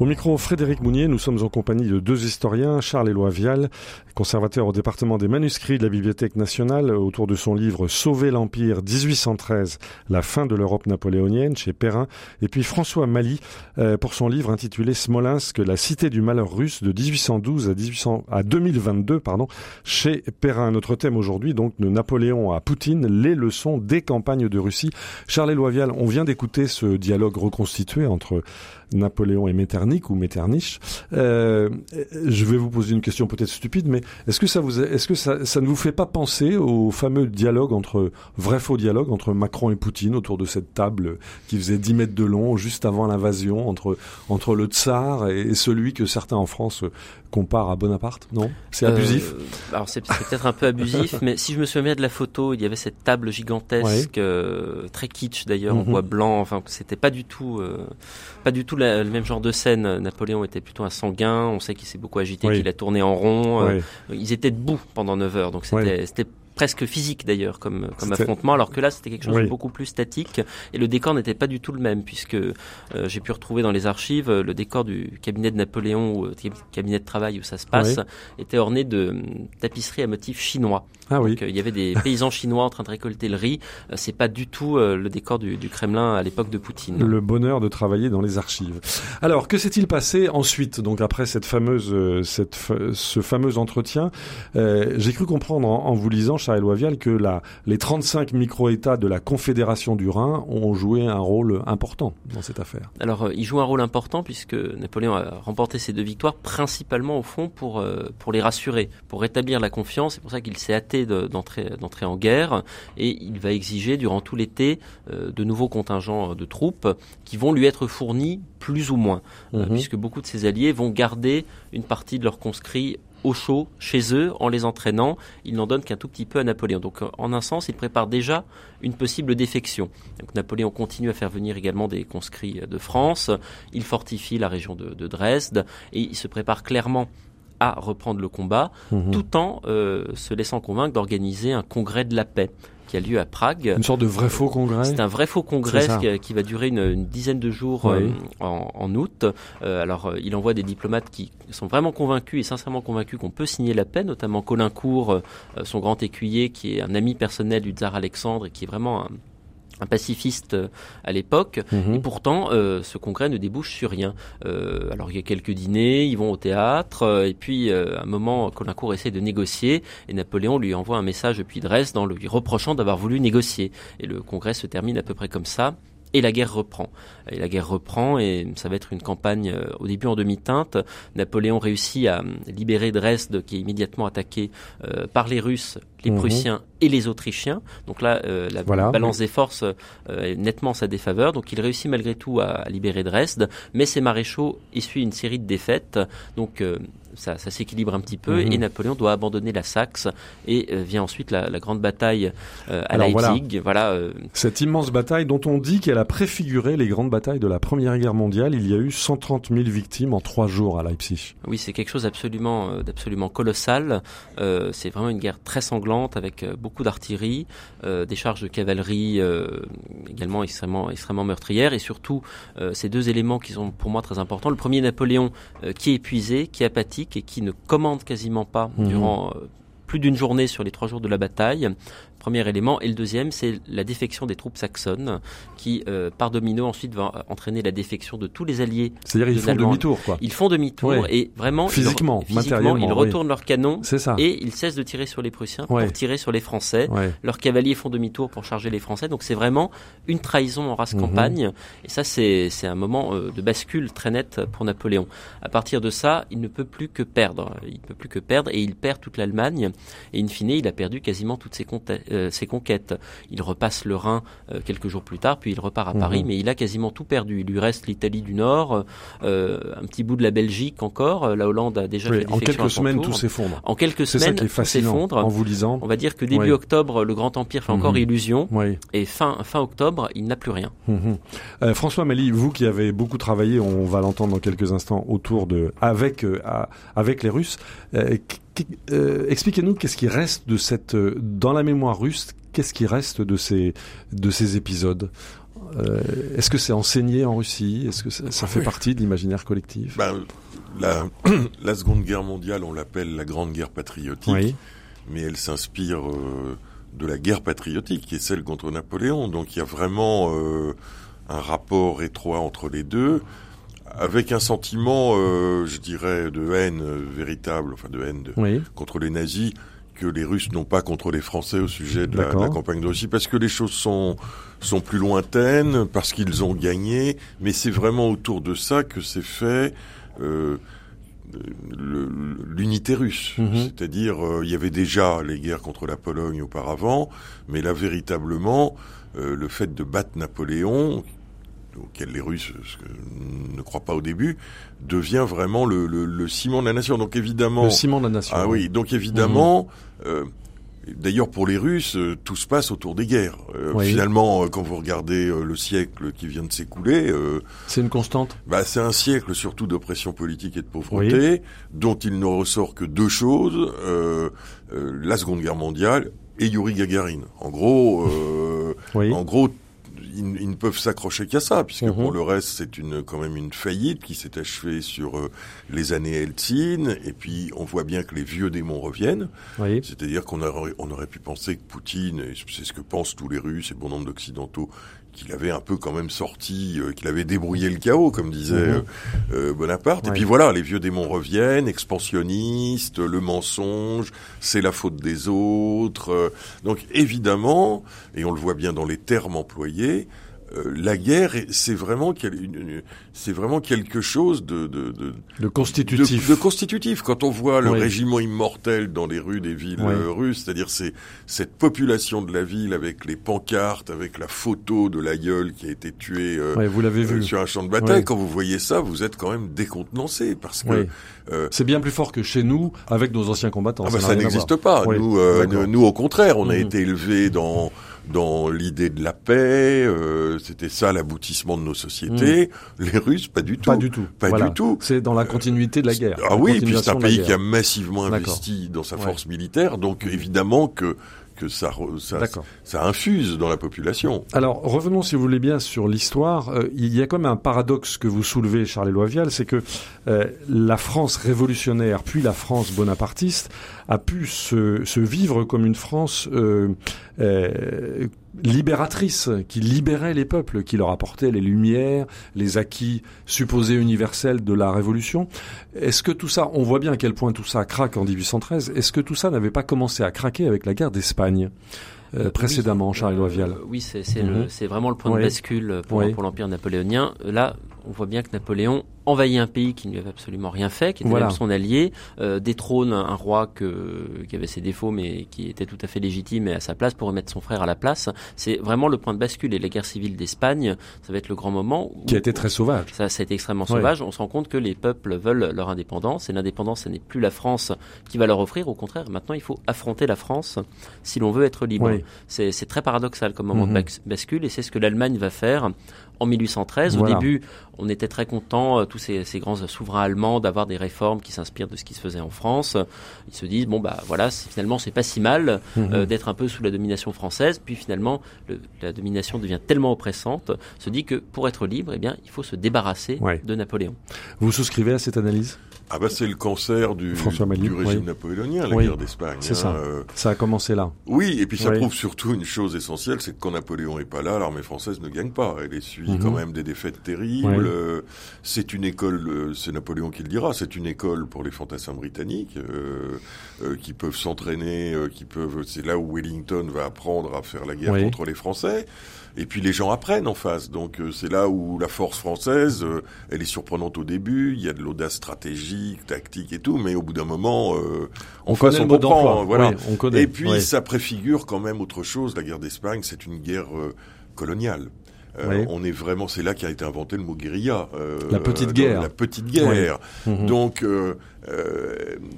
Au micro, Frédéric Mounier, nous sommes en compagnie de deux historiens, Charles Éloi Vial, conservateur au département des manuscrits de la Bibliothèque nationale, autour de son livre Sauver l'Empire 1813, la fin de l'Europe napoléonienne, chez Perrin, et puis François Mali, euh, pour son livre intitulé Smolensk, la cité du malheur russe de 1812 à, 1800, à 2022, pardon, chez Perrin. Notre thème aujourd'hui, donc, de Napoléon à Poutine, les leçons des campagnes de Russie. Charles Éloi Vial, on vient d'écouter ce dialogue reconstitué entre Napoléon et Metternich ou Metternich. Euh, je vais vous poser une question peut-être stupide, mais est-ce que ça vous, est-ce que ça, ça, ne vous fait pas penser au fameux dialogue entre vrai faux dialogue entre Macron et Poutine autour de cette table qui faisait 10 mètres de long juste avant l'invasion entre entre le tsar et celui que certains en France comparent à Bonaparte Non, c'est euh, abusif. alors c'est, peut-être un peu abusif, mais si je me souviens de la photo, il y avait cette table gigantesque, euh, très kitsch d'ailleurs, en mhm. bois blanc. Enfin, c'était pas du tout, pas du tout le même genre de scène. Napoléon était plutôt un sanguin. On sait qu'il s'est beaucoup agité, qu'il a tourné en rond. Euh, ils étaient debout pendant 9 heures. Donc c'était presque physique d'ailleurs comme, comme affrontement, alors que là c'était quelque chose de beaucoup plus statique et le décor n'était pas du tout le même puisque euh, j'ai pu retrouver dans les archives le décor du cabinet de Napoléon ou euh, cabinet de travail où ça se passe était orné de tapisseries à motifs chinois. Ah oui. il y avait des paysans chinois en train de récolter le riz. c'est pas du tout le décor du, du Kremlin à l'époque de Poutine. Le bonheur de travailler dans les archives. Alors que s'est-il passé ensuite donc après cette fameuse cette ce fameux entretien? Euh, J'ai cru comprendre en, en vous lisant Charles Loivial que la, les 35 micro-États de la Confédération du Rhin ont joué un rôle important dans cette affaire. Alors, euh, ils jouent un rôle important puisque Napoléon a remporté ces deux victoires principalement au fond pour, euh, pour les rassurer, pour rétablir la confiance. C'est pour ça qu'il s'est hâté d'entrer d'entrer en guerre et il va exiger durant tout l'été euh, de nouveaux contingents de troupes qui vont lui être fournis plus ou moins, mhm. puisque beaucoup de ses alliés vont garder une partie de leurs conscrits au chaud chez eux en les entraînant. Il n'en donne qu'un tout petit peu à Napoléon. Donc euh, en un sens, il prépare déjà une possible défection. Donc, Napoléon continue à faire venir également des conscrits de France. Il fortifie la région de, Dresde et il se prépare clairement à reprendre le combat, mhm. tout en euh, se laissant convaincre d'organiser un congrès de la paix qui a lieu à Prague. Une sorte de vrai faux congrès. C'est un vrai faux congrès qui, va durer une, dizaine de jours euh, en, août. Euh, alors, euh, il envoie des diplomates qui sont vraiment convaincus et sincèrement convaincus qu'on peut signer la paix, notamment Colincourt, son grand écuyer, qui est un ami personnel du tsar Alexandre et qui est vraiment un, un pacifiste euh, à l'époque, mhm. et pourtant euh, ce congrès ne débouche sur rien. Euh, alors il y a quelques dîners, ils vont au théâtre, et puis à un moment, Colincourt essaie de négocier, et Napoléon lui envoie un message depuis Dresde en lui reprochant d'avoir voulu négocier. Et le congrès se termine à peu près comme ça. Et la guerre reprend. Et la guerre reprend et ça va être une campagne au début en demi-teinte. Napoléon réussit à libérer Dresde qui est immédiatement attaqué par les Russes les mhm. Prussiens et les Autrichiens. Donc là, euh, la balance des forces euh, est nettement en sa défaveur. Donc il réussit malgré tout à, libérer Dresde, mais ses maréchaux essuient une série de défaites. Donc euh, ça, ça s'équilibre un petit peu mhm. et Napoléon doit abandonner la Saxe et vient ensuite la, la grande bataille à Leipzig. Voilà. Cette immense bataille dont on dit qu'elle a préfiguré les grandes batailles de la Première Guerre mondiale. Il y a eu 130 000 victimes en trois jours à Leipzig. Oui, c'est quelque chose d'absolument, d'absolument colossal. c'est vraiment une guerre très sanglante avec euh, beaucoup d'artillerie, euh, des charges de cavalerie euh, également extrêmement, extrêmement meurtrières et surtout ces deux éléments qui sont pour moi très importants. Le premier, Napoléon, qui est épuisé, qui est apathique et qui ne commande quasiment pas mhm. durant plus d'une journée sur les trois jours de la bataille premier élément. Et le deuxième, c'est la défection des troupes saxonnes, qui, euh, par domino, ensuite va entraîner la défection de tous les alliés. C'est-à-dire ils font demi-tour, quoi. Ils font demi-tour et vraiment physiquement, ils, physiquement, ils retournent leurs canons. Ça. Et ils cessent de tirer sur les Prussiens pour tirer sur les Français. Leurs cavaliers font demi-tour pour charger les Français. Donc c'est vraiment une trahison en race mhm. campagne. Et ça, c'est un moment euh, de bascule très net pour Napoléon. À partir de ça, il ne peut plus que perdre. Il ne peut plus que perdre et il perd toute l'Allemagne. Et in fine, il a perdu quasiment toutes ses, ses conquêtes. Il repasse le Rhin quelques jours plus tard, puis il repart à Mhm. Paris, mais il a quasiment tout perdu. Il lui reste l'Italie du Nord, un petit bout de la Belgique encore. La Hollande a déjà Oui, fait en quelques à son semaine, tour. tout s'effondre. En quelques C'est ça semaines, qui est tout fascinant s'effondre. en vous lisant. On va dire que début Oui. octobre, le Grand Empire fait encore Mhm. illusion, Oui. et fin fin octobre, il n'a plus rien. Mhm. Euh, François Mali, vous qui avez beaucoup travaillé, on va l'entendre dans quelques instants, autour de avec euh, avec les Russes. euh, euh, Expliquez-nous qu'est-ce qui reste de cette euh, dans la mémoire russe. Qu'est-ce qui reste de ces de ces épisodes? Euh, Est-ce que c'est enseigné en Russie? Est-ce que ça, ça fait Oui. partie de l'imaginaire collectif? Ben, la, la Seconde Guerre mondiale, on l'appelle la Grande Guerre patriotique, Oui. mais elle s'inspire euh, de la guerre patriotique, qui est celle contre Napoléon. Donc il y a vraiment euh, un rapport étroit entre les deux, avec un sentiment, euh, je dirais, de haine euh, véritable, enfin de haine de, Oui. contre les nazis que les Russes n'ont pas contre les Français au sujet de la, de la D'accord. campagne de Russie, parce que les choses sont sont plus lointaines, parce qu'ils ont gagné, mais c'est vraiment autour de ça que s'est fait euh, l'unité russe. Mhm. C'est-à-dire, euh, il y avait déjà les guerres contre la Pologne auparavant, mais là, véritablement, euh, le fait de battre Napoléon, auquel les Russes ne croient pas au début, devient vraiment le, le- le ciment de la nation. Donc évidemment, Le ciment de la nation. ah oui, donc évidemment, euh, d'ailleurs pour les Russes, euh, tout se passe autour des guerres. Euh, Oui. Finalement, quand vous regardez le siècle qui vient de s'écouler, euh, C'est une constante. bah, c'est un siècle surtout d'oppression politique et de pauvreté, dont il ne ressort que deux choses la Seconde Guerre mondiale et Yuri Gagarin. En gros, Oui. en gros, ils, ils ne peuvent s'accrocher qu'à ça, puisque Mhm. pour le reste, c'est une quand même une faillite qui s'est achevée sur euh, les années Eltsine, et puis on voit bien que les vieux démons reviennent. Oui. C'est-à-dire qu'on aurait, on aurait pu penser que Poutine, et c'est ce que pensent tous les Russes et bon nombre d'Occidentaux, qu'il avait un peu quand même sorti, euh, qu'il avait débrouillé le chaos, comme disait Mhm. euh, euh, Bonaparte. Ouais. Et puis voilà, les vieux démons reviennent, expansionnistes, le mensonge, c'est la faute des autres. Donc évidemment, et on le voit bien dans les termes employés, euh, la guerre, est- c'est vraiment, c'est quelque chose de, de, de, Le constitutif. de, de constitutif. Quand on voit le Oui. régiment immortel dans les rues des villes Oui. euh, russes, c'est-à-dire c'est cette population de la ville avec les pancartes, avec la photo de l'aïeul qui a été tué euh, Ouais, vous l'avez euh, vu. sur un champ de bataille, quand vous voyez ça, vous êtes quand même décontenancé parce que euh, C'est bien plus fort que chez nous avec nos anciens combattants. ah bah, ça n'existe pas. Nous, euh, nous, au contraire, on a Mhm. été élevés dans dans l'idée de la paix. euh, C'était ça l'aboutissement de nos sociétés. Les Russes, pas du tout. Pas du tout. Pas Voilà. du tout. C'est dans la continuité de la guerre. Ah la oui, puis c'est un pays qui a massivement investi dans sa Ouais. force militaire, donc évidemment que que ça ça, ça infuse dans la population. Alors revenons, si vous voulez bien, sur l'histoire. Euh, il y a quand même un paradoxe que vous soulevez, Charles Éloi Vial, c'est que euh, la France révolutionnaire, puis la France bonapartiste, a pu se, se vivre comme une France euh, libératrice, qui libérait les peuples, qui leur apportait les lumières, les acquis supposés universels de la Révolution. Est-ce que tout ça, on voit bien à quel point tout ça craque en 1813, est-ce que tout ça n'avait pas commencé à craquer avec la guerre d'Espagne euh, précédemment, Charles Éloi Vial Euh, oui, c'est c'est vraiment le point Oui. de bascule pour, Oui. pour l'Empire napoléonien. Là, on voit bien que Napoléon envahit un pays qui ne lui avait absolument rien fait, qui était Voilà. même son allié, euh, détrône un roi que, qui avait ses défauts mais qui était tout à fait légitime et à sa place pour remettre son frère à la place. C'est vraiment le point de bascule. Et la guerre civile d'Espagne, ça va être le grand moment. Où, Qui a été très sauvage. ça, ça a été extrêmement Ouais. sauvage. On se rend compte que les peuples veulent leur indépendance et l'indépendance, ce n'est plus la France qui va leur offrir. Au contraire, maintenant, il faut affronter la France si l'on veut être libre. C'est très paradoxal comme moment Mhm. de bas- bascule et c'est ce que l'Allemagne va faire en 1813. Voilà. Au début, on était très contents, euh, tous ces, ces grands souverains allemands, d'avoir des réformes qui s'inspirent de ce qui se faisait en France. Ils se disent, bon, bah voilà, finalement, c'est pas si mal Mhm. euh, d'être un peu sous la domination française. Puis finalement, le- la domination devient tellement oppressante, se dit que pour être libre, eh bien, il faut se débarrasser Ouais. de Napoléon. Vous souscrivez à cette analyse? Ah bah c'est le cancer du, François Mali, du régime oui. napoléonien, la Oui, guerre d'Espagne. c'est hein, ça. euh, Ça a commencé là. oui, et puis ça Oui. prouve surtout une chose essentielle, c'est que quand Napoléon est pas là, l'armée française ne gagne pas. Elle essuie Mhm. quand même des défaites terribles. Euh, C'est une école, euh, c'est Napoléon qui le dira, c'est une école pour les fantassins britanniques euh, euh, qui peuvent s'entraîner, euh, qui peuvent. C'est là où Wellington va apprendre à faire la guerre contre les Français. Et puis les gens apprennent en face. Donc euh, c'est là où la force française, euh, elle est surprenante au début. Il y a de l'audace stratégique, tactique et tout, mais au bout d'un moment, euh, On on, connaît on le mode comprend, d'emploi. voilà. Oui, on connaît. Et puis Oui. ça préfigure quand même autre chose. La guerre d'Espagne, c'est une guerre euh, coloniale. Euh, Oui. On est vraiment, c'est là qu'a été inventé le mot guérilla. euh, La petite guerre. La petite guerre. Mhm. Donc euh,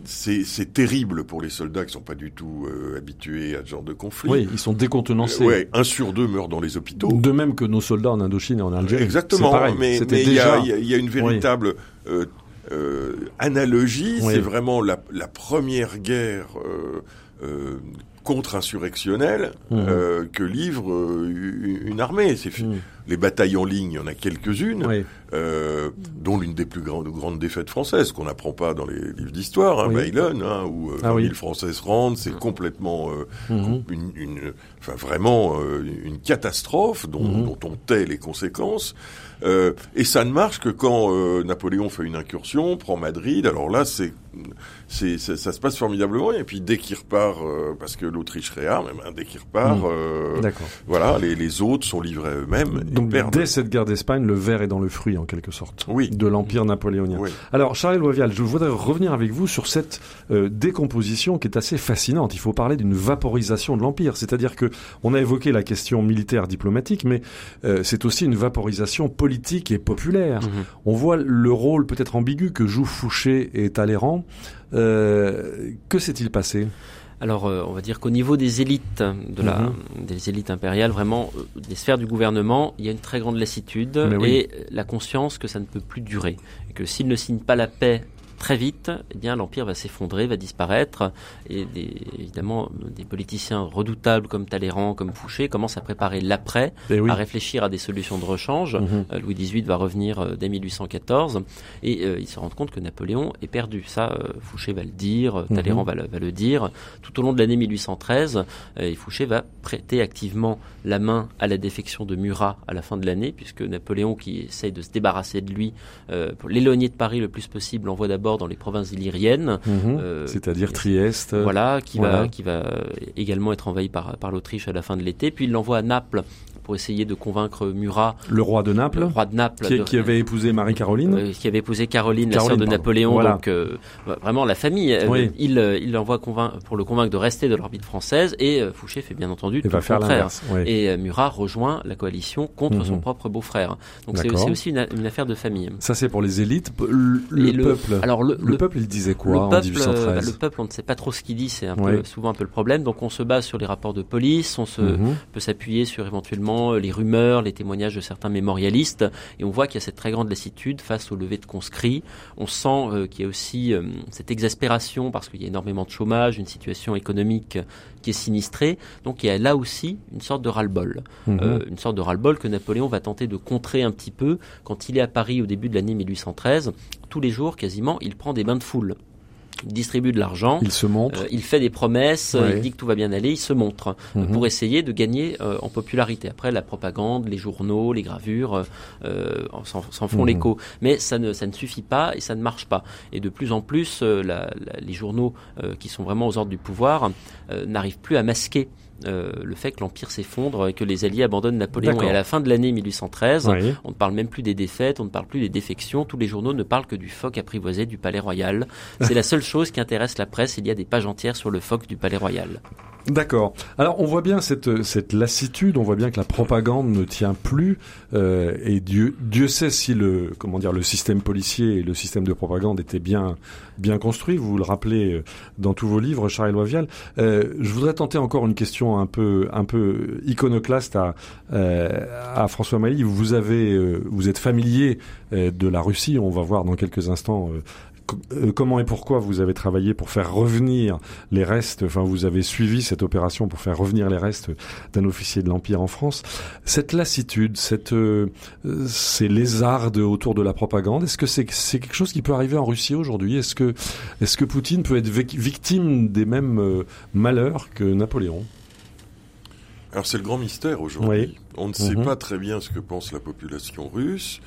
c'est terrible pour les soldats qui sont pas du tout habitués à ce genre de conflit. Oui, ils sont décontenancés. Ouais, un sur deux meurt dans les hôpitaux. De même que nos soldats en Indochine et en Algérie. Exactement, C'est pareil. mais il y, déjà. a- y y une véritable euh, analogie. Oui. C'est vraiment la, la première guerre euh, euh, contre-insurrectionnelle Mhm. euh, que livre euh, une armée. C'est. Les batailles en ligne, il y en a quelques-unes, Oui. euh, dont l'une des plus grandes, grandes défaites françaises qu'on n'apprend pas dans les livres d'histoire, hein, Oui. Bailon, hein, où euh, Ah 20 oui. 000 Français se rendent, c'est complètement euh, Mhm. une, une- enfin vraiment euh, une catastrophe dont, Mhm. dont on tait les conséquences. Euh, et ça ne marche que quand euh, Napoléon fait une incursion, prend Madrid. Alors là, c'est, c'est, ça, ça se passe formidablement. Et puis dès qu'il repart, euh, parce que l'Autriche réarme, eh ben, dès qu'il repart, euh, D'accord. voilà, les, les autres sont livrés à eux-mêmes Donc perdent. dès cette guerre d'Espagne, le verre est dans le fruit en quelque sorte Oui. de l'empire napoléonien. Oui. Alors Charles Lovial, je voudrais revenir avec vous sur cette euh, décomposition qui est assez fascinante. Il faut parler d'une vaporisation de l'empire, c'est-à-dire que on a évoqué la question militaire diplomatique, mais euh, c'est aussi une vaporisation politique et populaire. Mhm. On voit le rôle peut-être ambigu que jouent Fouché et Talleyrand. Euh, que s'est-il passé? Alors, euh, on va dire qu'au niveau des élites, de la, Mhm. des élites impériales, vraiment, euh, des sphères du gouvernement, il y a une très grande lassitude Mais et la conscience que ça ne peut plus durer. Et que s'ils ne signent pas la paix très vite, eh bien, l'empire va s'effondrer, va disparaître. Et des, évidemment, des politiciens redoutables comme Talleyrand, comme Fouché, commencent à préparer l'après, Eh oui. à réfléchir à des solutions de rechange. Mhm. Euh, Louis XVIII va revenir euh, dès 1814 et euh, ils se rendent compte que Napoléon est perdu. Ça, euh, Fouché va le dire, euh, Talleyrand Mhm. va, le, va le dire. Tout au long de l'année 1813, euh, et Fouché va prêter activement la main à la défection de Murat à la fin de l'année, puisque Napoléon, qui essaye de se débarrasser de lui, pour l'éloigner de Paris le plus possible, l'envoie d'abord dans les provinces illyriennes. Mhm. Euh, C'est-à-dire Trieste. voilà, qui voilà. va qui va également être envahi par par l'Autriche à la fin de l'été. Puis il l'envoie à Naples pour essayer de convaincre Murat, Le roi de Naples, le roi de Naples, qui, de- qui avait épousé Marie-Caroline. euh, qui avait épousé Caroline, la sœur de pardon. Napoléon, Voilà. donc euh, vraiment la famille. euh, Oui. Il il l'envoie pour le convaincre de rester de l'orbite française et Fouché fait bien entendu tout va le faire contraire. Et Murat rejoint la coalition contre Mhm. son propre beau-frère. Donc c'est aussi une, une affaire de famille. Ça, c'est pour les élites. Le, le Et le- peuple. Alors le, le, le- peuple, il disait quoi en peuple, euh, 1813 le peuple, on ne sait pas trop ce qu'il dit, c'est Oui. souvent un peu le problème. Donc on se base sur les rapports de police, on se, Mhm. peut s'appuyer sur éventuellement euh, les rumeurs, les témoignages de certains mémorialistes, et on voit qu'il y a cette très grande lassitude face au lever de conscrits. On sent euh, qu'il y a aussi euh, cette exaspération parce qu'il y a énormément de chômage, une situation économique qui est sinistrée. Donc il y a là aussi une sorte de ras-le-bol, Mhm. Euh, une sorte de ras-le-bol que Napoléon va tenter de contrer un petit peu quand il est à Paris au début de l'année 1813. Tous les jours, quasiment, il prend des bains de foule. Il distribue de l'argent. Il se montre. Euh, il fait des promesses, euh, Ouais. il dit que tout va bien aller, il se montre euh, Mhm. pour essayer de gagner euh, en popularité. Après, la propagande, les journaux, les gravures euh, s'en font Mhm. l'écho. Mais ça ne, ça ne suffit pas et ça ne marche pas. Et de plus en plus, euh, la- la- les journaux euh, qui sont vraiment aux ordres du pouvoir euh, n'arrivent plus à masquer euh, le fait que l'Empire s'effondre et que les Alliés abandonnent Napoléon. Et à la fin de l'année 1813, Oui. on ne parle même plus des défaites, on ne parle plus des défections. Tous les journaux ne parlent que du phoque apprivoisé du Palais Royal. C'est la seule chose qui intéresse la presse. Il y a des pages entières sur le phoque du Palais Royal. D'accord. Alors on voit bien cette, cette lassitude, on voit bien que la propagande ne tient plus, euh, et Dieu, Dieu sait si le comment dire le système policier et le système de propagande étaient bien bien construits. Vous le rappelez euh, dans tous vos livres, Charles Loivial. Euh, je voudrais tenter encore une question un peu un peu iconoclaste à euh, à François Mali. Vous avez euh, vous êtes familier euh, de la Russie. On va voir dans quelques instants. Euh, co- Comment et pourquoi vous avez travaillé pour faire revenir les restes, enfin vous avez suivi cette opération pour faire revenir les restes d'un officier de l'Empire en France. Cette lassitude, cette, euh, euh, ces lézardes autour de la propagande, est-ce que c'est quelque chose qui peut arriver en Russie aujourd'hui? Est-ce que, est que Poutine peut être vic- victime des mêmes euh, malheurs que Napoléon? Alors c'est le grand mystère aujourd'hui. Oui. On ne sait Mhm. pas très bien ce que pense la population russe.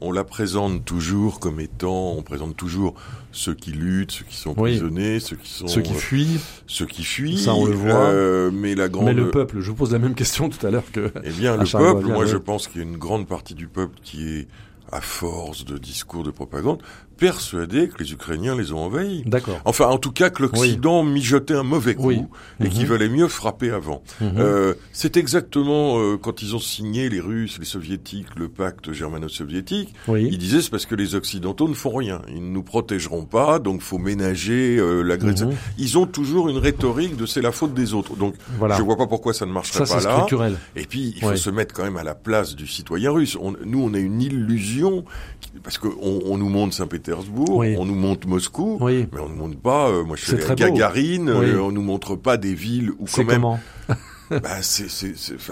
On la présente toujours comme étant, on présente toujours ceux qui luttent, ceux qui sont Oui. prisonniers, ceux qui sont Ceux qui euh, fuient, ceux qui fuient. Ça, on le voit. Euh, mais la grande, mais le peuple, je vous pose la même question tout à l'heure que... eh bien le peuple, moi je pense qu'il y a une grande partie du peuple qui est à force de discours de propagande, persuadé que les Ukrainiens les ont envahis. D'accord. Enfin, en tout cas, que l'Occident mijotait un mauvais coup Oui. et qu'il Mhm. valait mieux frapper avant. Mhm. Euh, c'est exactement euh, quand ils ont signé les Russes, les Soviétiques, le pacte germano-soviétique. Oui. Ils disaient c'est parce que les Occidentaux ne font rien, ils ne nous protégeront pas, donc faut ménager euh, l'agression. Mhm. Ils ont toujours une rhétorique de c'est la faute des autres. Donc Voilà. je vois pas pourquoi ça ne marcherait Ça, pas c'est là. structurel. Et puis, il faut se mettre quand même à la place du citoyen russe. On- nous, on a une illusion, parce qu'on on nous montre Saint-Pétersbourg, Oui. on nous montre Moscou, Oui. mais on nous montre pas, euh, moi je suis à. Gagarine, Oui. euh, on nous montre pas des villes où quand même... Bah,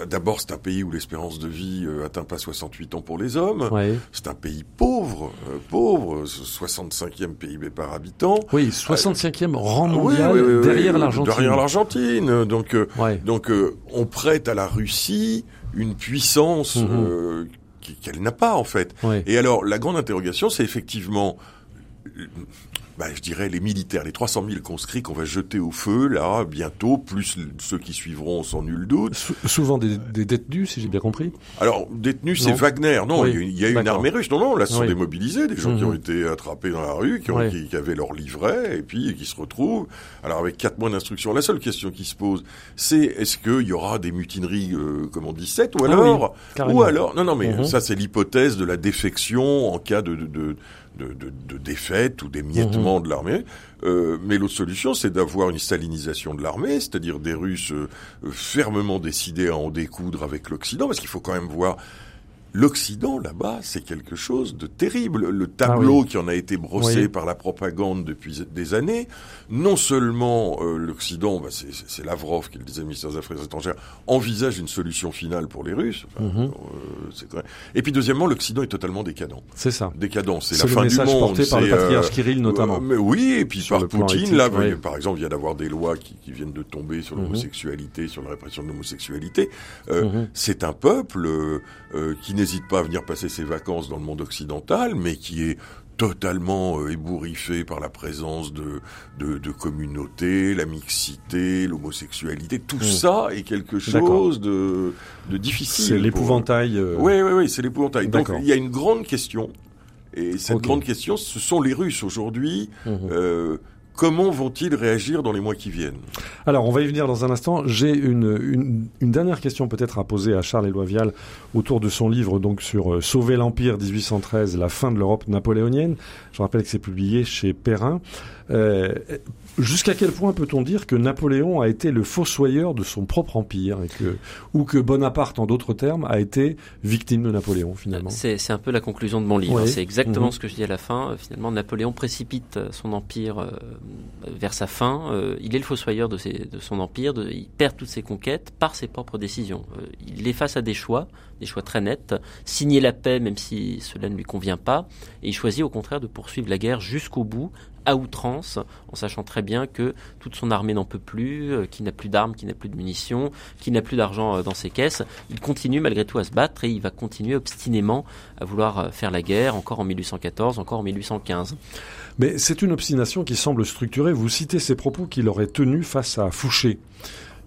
d'abord, c'est un pays où l'espérance de vie euh, atteint pas 68 ans pour les hommes. Ouais. C'est un pays pauvre, euh, pauvre, 65e PIB par habitant. Oui, 65e rang Ah oui, mondial oui, oui, oui, derrière l'Argentine. Derrière l'Argentine. Donc, euh, Ouais. donc euh, on prête à la Russie une puissance Mhm. Qu'elle n'a pas en fait. Ouais. Et alors la grande interrogation, c'est effectivement, bah, je dirais les militaires, les 300 000 conscrits qu'on va jeter au feu là bientôt, plus ceux qui suivront sans nul doute. Sou- souvent des, des détenus, si j'ai bien compris. Alors détenus, c'est. Wagner. Non, Oui. il y a, une armée russe. Non, non, là ce sont Oui. des mobilisés, des gens qui Mhm. ont été attrapés dans la rue, qui, ont, Ouais. qui, qui avaient leur livret et puis qui se retrouvent. Alors avec quatre mois d'instruction, la seule question qui se pose, c'est est-ce qu'il y aura des mutineries euh, comme en 17 ou Ah alors, ou alors, non, non, mais Mhm. ça c'est l'hypothèse de la défection en cas de de, de, de, de- de défaite ou d'émiettement Mhm. de l'armée. Euh, mais l'autre solution, c'est d'avoir une stalinisation de l'armée, c'est-à-dire des Russes euh, fermement décidés à en découdre avec l'Occident, parce qu'il faut quand même voir L'Occident, là-bas, c'est quelque chose de terrible. Le tableau Ah oui. qui en a été brossé Oui. par la propagande depuis des années, non seulement euh, l'Occident, bah, c'est- c'est c'est Lavrov qui le disait, ministre des Affaires étrangères, envisage une solution finale pour les Russes. Enfin, Mhm. euh, Et puis deuxièmement, l'Occident est totalement décadent. C'est ça. Décadent, c'est C'est la le fin du monde. porté par le c'est, patriarche euh, Kirill, notamment. mais oui, et puis Sur par Poutine, éthique, là, ouais. par exemple, il y a d'avoir des lois qui, qui viennent de tomber sur Mhm. l'homosexualité, sur la répression de l'homosexualité. Euh, Mhm. C'est un peuple euh, qui n'hésite pas à venir passer ses vacances dans le monde occidental, mais qui est totalement euh, ébouriffé par la présence de, de, de communautés, la mixité, l'homosexualité. Tout Mhm. ça est quelque chose de, de difficile. C'est pour- l'épouvantail. euh, oui, oui, oui, c'est l'épouvantail. Donc il y a une grande question, et cette grande question, ce sont les Russes aujourd'hui. Mhm. Euh, comment vont-ils réagir dans les mois qui viennent? Alors, on va y venir dans un instant. J'ai une, une, dernière question peut-être à poser à Charles Éloi Vial autour de son livre donc sur euh, Sauver l'Empire 1813, la fin de l'Europe napoléonienne. Je rappelle que c'est publié chez Perrin. Euh, Jusqu'à quel point peut-on dire que Napoléon a été le fossoyeur de son propre empire et que, ou que Bonaparte, en d'autres termes, a été victime de Napoléon finalement? C'est un peu la conclusion de mon livre. C'est exactement Mhm. ce que je dis à la fin. Euh, Finalement, Napoléon précipite euh, son empire euh, vers sa fin. Euh, il est le fossoyeur de, ses- de son empire. de- il perd toutes ses conquêtes par ses propres décisions. Euh, il est face à des choix, des choix très nets. Signer la paix, même si cela ne lui convient pas, et il choisit au contraire de poursuivre la guerre jusqu'au bout, à outrance, en sachant très bien que toute son armée n'en peut plus, euh, qu'il n'a plus d'armes, qu'il n'a plus de munitions, qu'il n'a plus d'argent euh, dans ses caisses. Il continue malgré tout à se battre et il va continuer obstinément à vouloir euh, faire la guerre, encore en 1814, encore en 1815. Mais c'est une obstination qui semble structurée. Vous citez ces propos qu'il aurait tenus face à Fouché.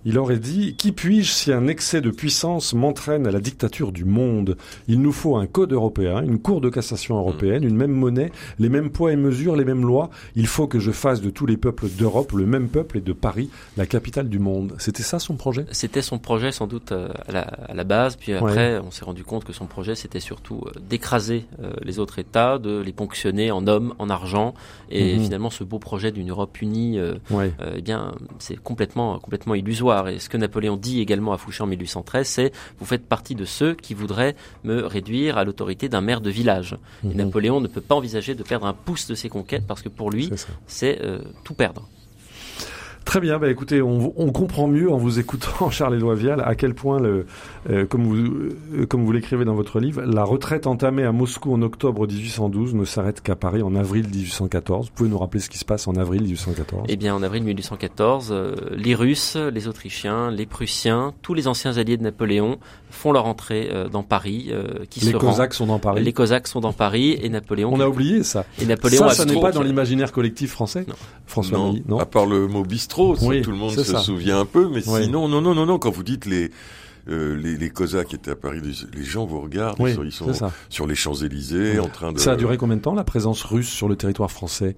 Il aurait dit Qui puis-je si un excès de puissance m'entraîne à la dictature du monde? Il nous faut un code européen, une cour de cassation européenne, une même monnaie, les mêmes poids et mesures, les mêmes lois. Il faut que je fasse de tous les peuples d'Europe le même peuple et de Paris la capitale du monde. C'était ça son projet? C'était son projet sans doute euh, à la, à la base, puis après on s'est rendu compte que son projet c'était surtout euh, d'écraser euh, les autres États, de les ponctionner en hommes, en argent, et Mhm. finalement ce beau projet d'une Europe unie, Ouais. euh, eh bien c'est complètement complètement illusoire. Et ce que Napoléon dit également à Fouché en 1813, c'est vous faites partie de ceux qui voudraient me réduire à l'autorité d'un maire de village. Et Mhm. Napoléon ne peut pas envisager de perdre un pouce de ses conquêtes parce que pour lui C'est euh, tout perdre. Très bien, bah écoutez, on, on comprend mieux en vous écoutant Charles Éloi Vial à quel point, le, euh, comme vous, euh, comme vous l'écrivez dans votre livre, la retraite entamée à Moscou en octobre 1812 ne s'arrête qu'à Paris en avril 1814. Vous pouvez nous rappeler ce qui se passe en avril 1814 Eh bien, en avril 1814, euh, les Russes, les Autrichiens, les Prussiens, tous les anciens alliés de Napoléon font leur entrée euh, dans Paris. euh, qui Les se rend- Cosaques sont dans Paris? Les Cosaques sont dans Paris et Napoléon. On a oublié ça. Et Napoléon ça, ça n'est pas dans l'imaginaire collectif français? Non. François non, non? à part le mot bistrot, Oui, tout le monde se ça. souvient un peu, mais Oui. sinon, non, non, non, non, quand vous dites les euh, les, les Cosaques étaient à Paris, les, les gens vous regardent, Oui, ils sont, sur les Champs-Élysées en train de... Ça a duré combien de temps la présence russe sur le territoire français?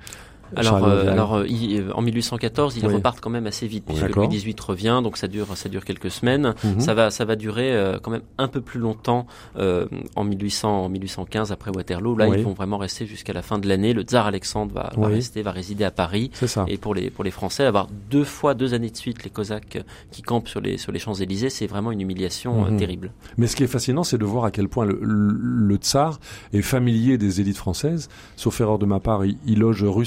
Alors, euh, alors euh, il- euh, en 1814, ils Oui. repartent quand même assez vite. puisque. Louis XVIII revient, donc ça dure, ça dure quelques semaines. Mhm. Ça va, ça va durer euh, quand même un peu plus longtemps euh, en 1800, en 1815 après Waterloo. Là, Oui. ils vont vraiment rester jusqu'à la fin de l'année. Le tsar Alexandre va, va Oui. rester, va résider à Paris. C'est ça. Et pour les pour les Français, avoir deux fois deux années de suite les Cosaques qui campent sur les sur les Champs Élysées, c'est vraiment une humiliation Mhm. terrible. Mais ce qui est fascinant, c'est de voir à quel point le, le, le tsar est familier des élites françaises. Sauf erreur de ma part, il, il loge rue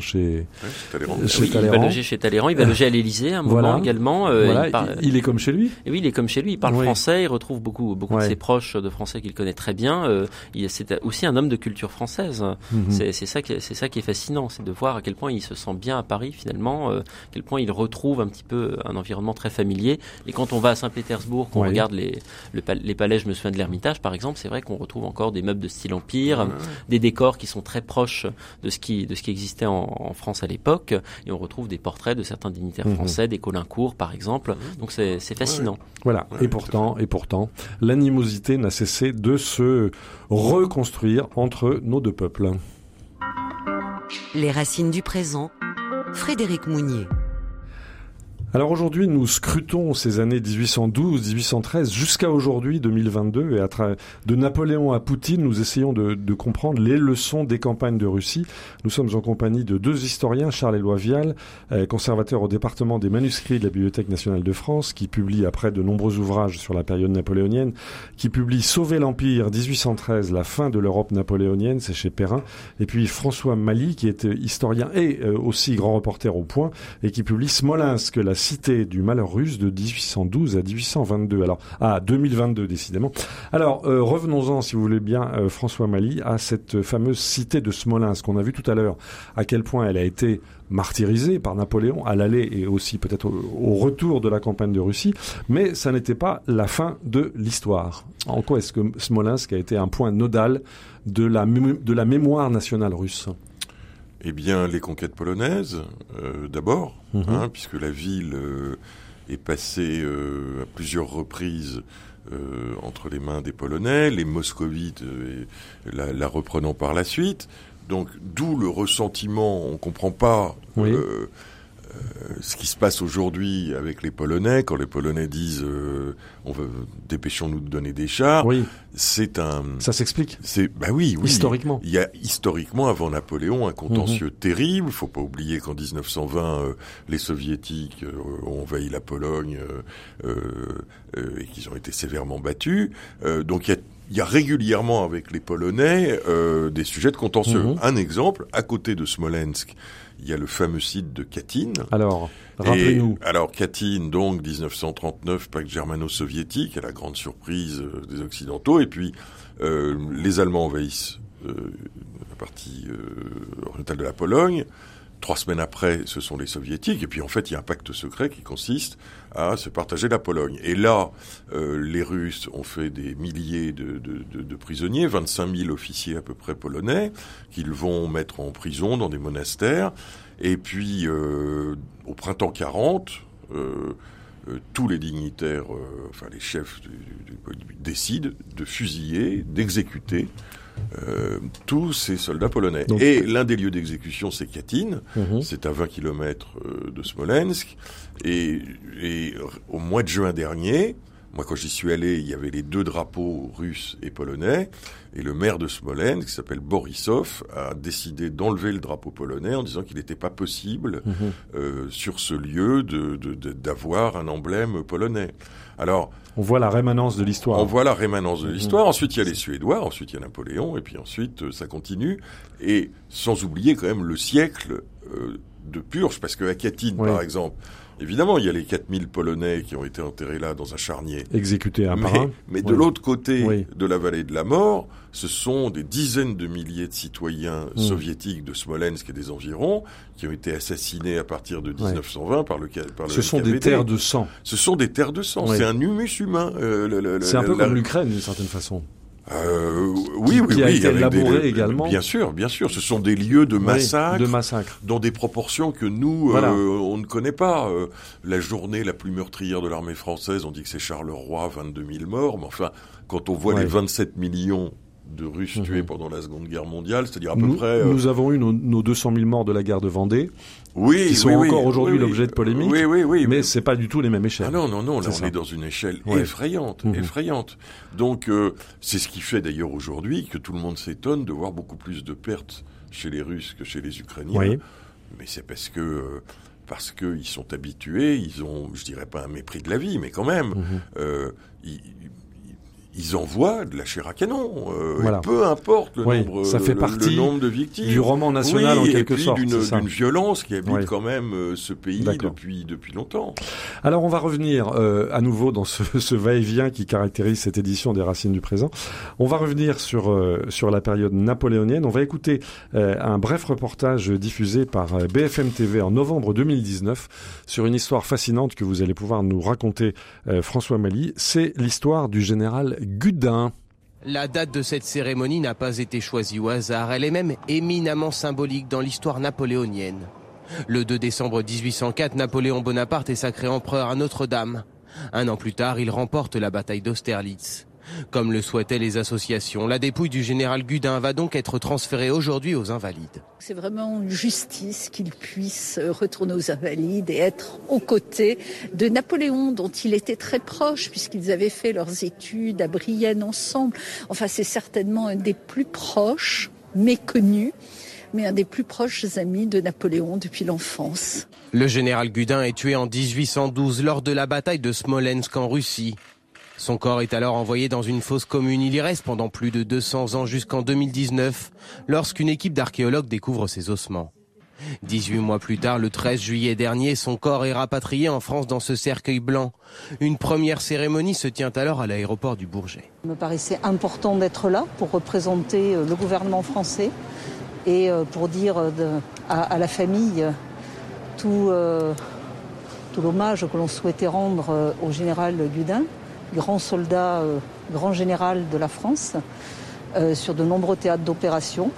Chez, Ouais, Talleyrand. chez Oui, il va loger chez Talleyrand, il va loger à l'Élysée à un moment Voilà. également. euh, Voilà, il parle- il, il est comme chez lui. Et oui, il est comme chez lui, il parle Oui. français, il retrouve beaucoup, beaucoup Ouais. de ses proches de français qu'il connaît très bien. Euh, il- c'est aussi un homme de culture française. Mhm. C'est c'est ça, qui est- c'est ça qui est fascinant, c'est de voir à quel point il se sent bien à Paris finalement, euh, à quel point il retrouve un petit peu un environnement très familier. Et quand on va à Saint-Pétersbourg, qu'on regarde les, le pal- les palais, je me souviens de l'Ermitage par exemple, c'est vrai qu'on retrouve encore des meubles de style empire, des décors qui sont très proches de ce qui, de ce qui existait en, en France à l'époque, et on retrouve des portraits de certains dignitaires Mhm. français, des Colincourt par exemple. Donc c'est c'est fascinant. Voilà. Ouais, et pourtant, et pourtant, l'animosité n'a cessé de se reconstruire entre nos deux peuples. Les racines du présent. Frédéric Mounier. Alors aujourd'hui, nous scrutons ces années 1812-1813 jusqu'à aujourd'hui 2022 et à de Napoléon à Poutine, nous essayons de, de comprendre les leçons des campagnes de Russie. Nous sommes en compagnie de deux historiens, Charles-Éloi Vial, euh, conservateur au département des manuscrits de la Bibliothèque nationale de France, qui publie après de nombreux ouvrages sur la période napoléonienne, qui publie Sauver l'Empire 1813, la fin de l'Europe napoléonienne, c'est chez Perrin, et puis François Mali, qui est euh, historien et euh, aussi grand reporter au point, et qui publie Smolensk, la cité du malheur russe de 1812 à 1822. Alors, à 2022 décidément. Alors, euh, revenons-en, si vous voulez bien, euh, François Mali, à cette fameuse cité de Smolensk. On a vu tout à l'heure à quel point elle a été martyrisée par Napoléon à l'aller et aussi peut-être au, retour de la campagne de Russie, mais ça n'était pas la fin de l'histoire. En quoi est-ce que Smolensk a été un point nodal de la mémoire nationale russe? Eh bien, les conquêtes polonaises, euh, d'abord, Mhm. hein, puisque la ville euh, est passée euh, à plusieurs reprises euh, entre les mains des Polonais, les moscovites euh, la, la reprenant par la suite. Donc, d'où le ressentiment, on comprend pas Oui. Euh, ce qui se passe aujourd'hui avec les Polonais, quand les Polonais disent euh, on veut dépêchons-nous de donner des chars, Oui, c'est un ça s'explique. c'est bah oui, oui. Historiquement. Il y a historiquement avant Napoléon un contentieux Mhm. terrible. Il faut pas oublier qu'en 1920 euh, les soviétiques euh, ont envahi la Pologne euh, euh, euh, et qu'ils ont été sévèrement battus. Euh, donc il y a il y a régulièrement avec les Polonais euh, des sujets de contentieux. Mhm. Un exemple, à côté de Smolensk, il y a le fameux site de Katyn. Alors, rappelez-nous. alors Katyn, donc 1939, pacte germano-soviétique, à la grande surprise euh, des Occidentaux, et puis euh, les Allemands envahissent euh, la partie euh, orientale de la Pologne. Trois semaines après, ce sont les Soviétiques, et puis en fait, il y a un pacte secret qui consiste à se partager la Pologne. Et là, euh, les Russes ont fait des milliers de, de, de, de prisonniers, 25 000 officiers à peu près polonais, qu'ils vont mettre en prison dans des monastères. Et puis, euh, au printemps 40, euh, euh, tous les dignitaires, euh, enfin les chefs décident de fusiller, d'exécuter euh, tous ces soldats polonais. Donc- Et l'un des lieux d'exécution, c'est Katyn. Mhm. C'est à 20 km de Smolensk. Et, et au mois de juin dernier, moi quand j'y suis allé, il y avait les deux drapeaux russes et polonais. Et le maire de Smolensk, qui s'appelle Borisov, a décidé d'enlever le drapeau polonais en disant qu'il n'était pas possible Mhm. euh, sur ce lieu de- de- de- d'avoir un emblème polonais. Alors, On voit la rémanence de l'histoire. on voit la rémanence de Mhm. l'histoire. Ensuite, il y a les Suédois, ensuite il y a Napoléon, et puis ensuite euh, ça continue. Et sans oublier quand même le siècle euh, de purge, parce que à Katyn, Oui. par exemple, évidemment, il y a les 4000 Polonais qui ont été enterrés là dans un charnier. Exécuté un mais, mais de Oui. l'autre côté Oui. de la vallée de la mort, ce sont des dizaines de milliers de citoyens Mm. soviétiques de Smolensk et des environs qui ont été assassinés à partir de 1920 par le, par le Ce sont des terres de sang. Ce sont des terres de sang. C'est un humus humain. euh, C'est un peu la- comme l'Ukraine d'une certaine façon. Euh, oui, oui, qui a oui, été avec élaboré des- également. Bien sûr, bien sûr. Ce sont des lieux de Oui, massacre, de massacre. dans des proportions que nous, Voilà. euh, on ne connaît pas. Euh, la journée la plus meurtrière de l'armée française, on dit que c'est Charleroi, 22 000 morts. Mais enfin, quand on voit Ouais. les 27 millions de Russes Mhm. tués pendant la Seconde Guerre mondiale, c'est-à-dire à peu Nous, près... euh, nous avons eu nos, nos 200 000 morts de la guerre de Vendée, oui, qui sont oui, oui, encore aujourd'hui oui, l'objet de polémiques. Oui, oui, oui. mais c'est pas du tout les mêmes échelles. Ah non, non, non, là on ça. est dans une échelle Ouais. effrayante, Mhm. effrayante. Donc euh, c'est ce qui fait d'ailleurs aujourd'hui que tout le monde s'étonne de voir beaucoup plus de pertes chez les Russes que chez les Ukrainiens. Oui. Mais c'est parce que euh, parce qu'ils sont habitués, ils ont, je dirais pas un mépris de la vie, mais quand même, Mhm. euh, ils, ils envoient de la chair à canon. euh, et peu importe le Oui, nombre, ça fait le- partie le nombre de victimes. Du roman national oui, en quelque et puis sorte. d'une violence qui habite Oui. quand même euh, ce pays depuis depuis longtemps. Alors on va revenir euh, à nouveau dans ce, ce va-et-vient qui caractérise cette édition des Racines du présent. On va revenir sur euh, sur la période napoléonienne. On va écouter euh, un bref reportage diffusé par BFM TV en novembre 2019 sur une histoire fascinante que vous allez pouvoir nous raconter, euh, François Mali. C'est l'histoire du général La date de cette cérémonie n'a pas été choisie au hasard, elle est même éminemment symbolique dans l'histoire napoléonienne. Le 2 décembre 1804, Napoléon Bonaparte est sacré empereur à Notre-Dame. Un an plus tard, il remporte la bataille d'Austerlitz. Comme le souhaitaient les associations, la dépouille du général Gudin va donc être transférée aujourd'hui aux Invalides. C'est vraiment une justice qu'il puisse retourner aux Invalides et être aux côtés de Napoléon, dont il était très proche, puisqu'ils avaient fait leurs études à Brienne ensemble. Enfin, c'est certainement un des plus proches, méconnus, mais un des plus proches amis de Napoléon depuis l'enfance. Le général Gudin est tué en 1812 lors de la bataille de Smolensk en Russie. Son corps est alors envoyé dans une fosse commune. Il y reste pendant plus de 200 ans jusqu'en 2019, lorsqu'une équipe d'archéologues découvre ses ossements. 18 mois plus tard, le 13 juillet dernier, son corps est rapatrié en France dans ce cercueil blanc. Une première cérémonie se tient alors à l'aéroport du Bourget. Il me paraissait important d'être là pour représenter euh, le gouvernement français et euh, pour dire euh, à, la famille tout, tout l'hommage que l'on souhaitait rendre au général Gudin, grand soldat, euh, grand général de la France, euh, sur de nombreux théâtres d'opération.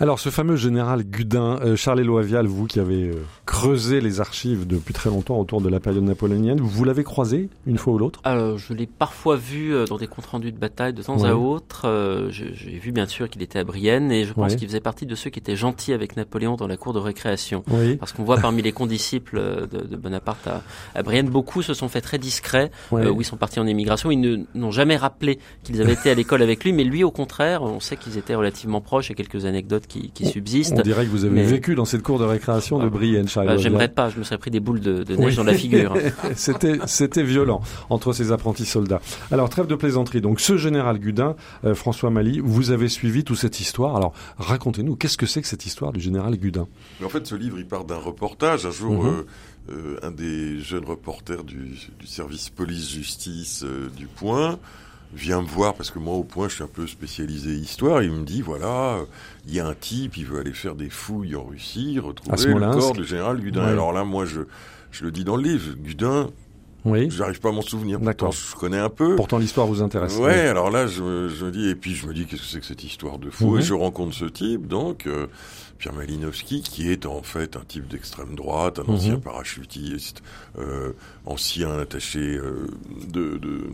Alors, ce fameux général Gudin, euh, Charles-Éloi Vial, vous qui avez euh, creusé les archives depuis très longtemps autour de la période napoléonienne, vous l'avez croisé une fois ou l'autre? Alors, je l'ai parfois vu euh, dans des comptes rendus de bataille de temps Ouais. à autre. J'ai vu bien sûr qu'il était à Brienne et je pense Ouais. qu'il faisait partie de ceux qui étaient gentils avec Napoléon dans la cour de récréation. Oui. Parce qu'on voit parmi les condisciples de, de Bonaparte à, à Brienne, beaucoup se sont fait très discrets, Ouais. où ils sont partis en émigration. Ils n'ont jamais rappelé qu'ils avaient été à l'école avec lui, mais lui, au contraire, on sait qu'ils étaient relativement proches. A quelques anecdotes qui, qui subsistent. On dirait que vous avez Mais- vécu dans cette cour de récréation de Ah, Brienne, Bah, Charles-Éloi Vial. J'aimerais pas, je me serais pris des boules de, de neige Oui. dans la figure. c'était, c'était violent entre ces apprentis soldats. Alors, trêve de plaisanterie. Donc, ce général Gudin, euh, François Mali, vous avez suivi toute cette histoire. Alors, racontez-nous, qu'est-ce que c'est que cette histoire du général Gudin? Mais en fait, ce livre, il part d'un reportage. Un jour, Mhm. euh, euh, un des jeunes reporters du, du service police-justice euh, du Point vient me voir, parce que moi, au Point, je suis un peu spécialisé histoire, il me dit, voilà, euh, il y a un type, il veut aller faire des fouilles en Russie, retrouver le corps du général Gudin. Ouais. Alors là, moi, je, je le dis dans le livre, Gudin, Oui. j'arrive pas à m'en souvenir. Pourtant, D'accord. je connais un peu. Pourtant, l'histoire vous intéresse. Ouais, alors là, je, me- je me dis, et puis je me dis, qu'est-ce que c'est que cette histoire de fou? Mhm. Et je rencontre ce type, donc, euh, Pierre Malinowski, qui est en fait un type d'extrême droite, un Mhm. ancien parachutiste, euh, ancien attaché euh, de, de,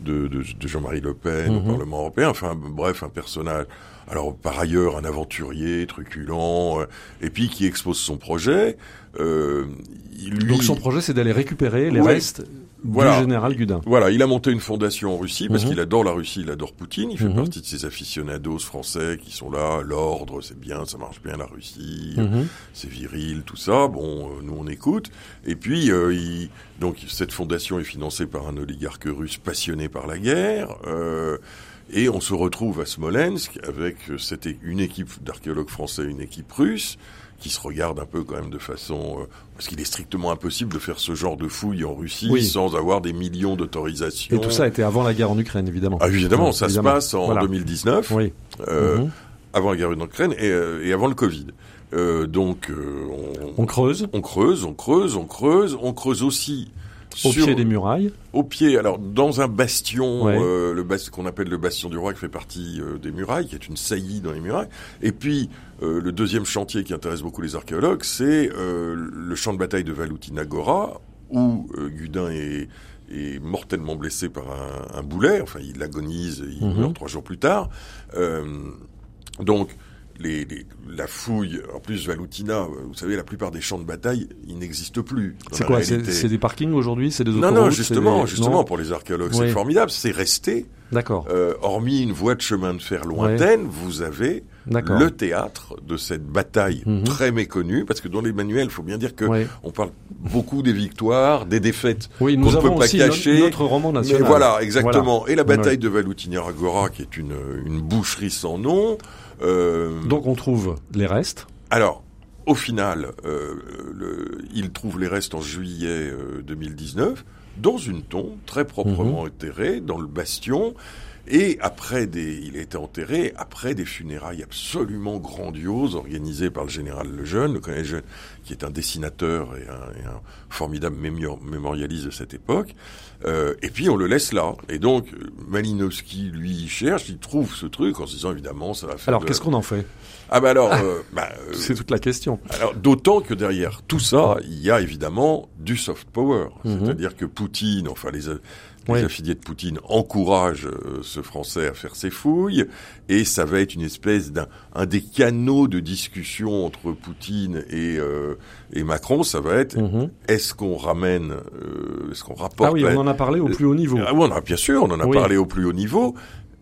de, de- Jean-Marie Le Pen au Mhm. Parlement européen, enfin, bref, un personnage. Alors, par ailleurs, un aventurier, truculent, euh, et puis qui expose son projet. Euh, lui, Donc, son projet, c'est d'aller récupérer les Ouais. restes Voilà. du général Gudin. Voilà, il a monté une fondation en Russie parce Mhm. qu'il adore la Russie, il adore Poutine, il fait Mhm. partie de ces aficionados français qui sont là, l'ordre, c'est bien, ça marche bien la Russie, Mhm. c'est viril, tout ça. Bon, euh, nous on écoute. Et puis, euh, il, donc cette fondation est financée par un oligarque russe passionné par la guerre. euh, et on se retrouve à Smolensk avec euh, cette, une équipe d'archéologues français, une équipe russe qui se regarde un peu quand même de façon... euh, parce qu'il est strictement impossible de faire ce genre de fouilles en Russie Oui. sans avoir des millions d'autorisations. Et tout ça était avant la guerre en Ukraine, évidemment. Ah, évidemment, ça évidemment. se passe en Voilà. 2019, Oui. euh, Mhm. avant la guerre en Ukraine et, euh, et avant le Covid. Euh, donc, euh, on, On creuse. on creuse, on creuse, on creuse, on creuse aussi Au sur- pied des murailles. Au pied, alors dans un bastion, Ouais. euh, le bas- qu'on appelle le bastion du roi, qui fait partie euh, des murailles, qui est une saillie dans les murailles. Et puis euh, le deuxième chantier qui intéresse beaucoup les archéologues, c'est euh, le champ de bataille de Valoutina Gora, où euh, Gudin est, est mortellement blessé par un, un boulet. Enfin, il agonise, il Mhm. meurt trois jours plus tard. Euh, donc les, les- la fouille, en plus Valoutina, euh, vous savez, la plupart des champs de bataille, ils n'existent plus. C'est quoi C'est des parkings aujourd'hui C'est des Non, autoroutes non, justement, des- justement, non pour les archéologues, Oui. c'est formidable. C'est resté. D'accord. Euh, hormis une voie de chemin de fer lointaine, vous avez le théâtre de cette bataille Mhm. très méconnue, parce que dans les manuels, il faut bien dire que Oui. on parle beaucoup des victoires, des défaites Oui, qu'on ne peut pas aussi cacher. notre roman national. Mais voilà, exactement. Voilà. Et la bataille de Valoutina Agora, qui est une, une boucherie sans nom. Euh, Donc on trouve les restes. alors, au final, euh, le- il trouve les restes en juillet euh, 2019 dans une tombe très proprement Mhm. enterrée dans le bastion. Et après des, il a été enterré après des funérailles absolument grandioses organisées par le général Lejeune, le colonel Lejeune, qui est un dessinateur et un, et un formidable mémorialiste de cette époque. Euh, et puis on le laisse là. Et donc Malinowski, lui, il cherche, il trouve ce truc en se disant évidemment ça va faire. Alors de- qu'est-ce qu'on en fait? Ah bah alors, euh, bah, euh, C'est toute la question. alors, d'autant que derrière tout ça, il y a évidemment du soft power. Mhm. C'est-à-dire que Poutine, enfin les, a- les Oui. affiliés de Poutine encouragent euh, ce Français à faire ses fouilles, et ça va être une espèce d'un un des canaux de discussion entre Poutine et, euh, et Macron. Ça va être Mhm. est-ce qu'on ramène, euh, est-ce qu'on rapporte Ah oui, on en a parlé au plus haut niveau. ah oui, on a, bien sûr, on en a Oui. parlé au plus haut niveau.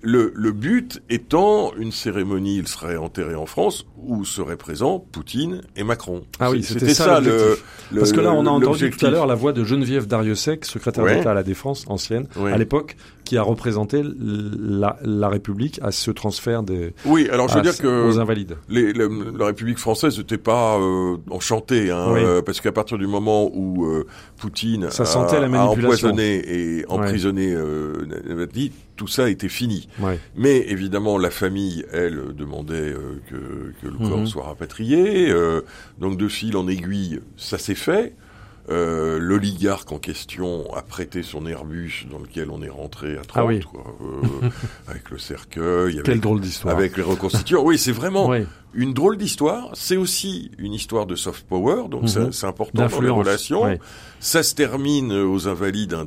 Le, le but étant une cérémonie, il serait enterré en France, où seraient présents Poutine et Macron. Ah oui, c'était ça, le, Parce que là, on a entendu tout à l'heure la voix de Geneviève Dariussec, secrétaire Ouais. d'État à la Défense ancienne, Ouais. à l'époque, qui a représenté la, la République à ce transfert des Oui, alors je veux à- dire que aux invalides. les- le- la République française n'était pas euh, enchantée, hein, Oui. euh, parce qu'à partir du moment où euh, Poutine Ça a, sentait la a manipulation. empoisonné et emprisonné euh, Navalny, tout ça était fini. Ouais. Mais évidemment, la famille, elle, demandait euh, que, que le Mhm. corps soit rapatrié. euh, donc de fil en aiguille, ça s'est fait. Euh, L'oligarque en question a prêté son Airbus dans lequel on est rentré à 30, Ah oui. quoi, euh, avec le cercueil, Quelle avec, drôle d'histoire. avec les reconstituants. Oui, c'est vraiment Oui. une drôle d'histoire. C'est aussi une histoire de soft power, donc Mhm. c'est- c'est important dans les relations. Ça se termine aux Invalides un,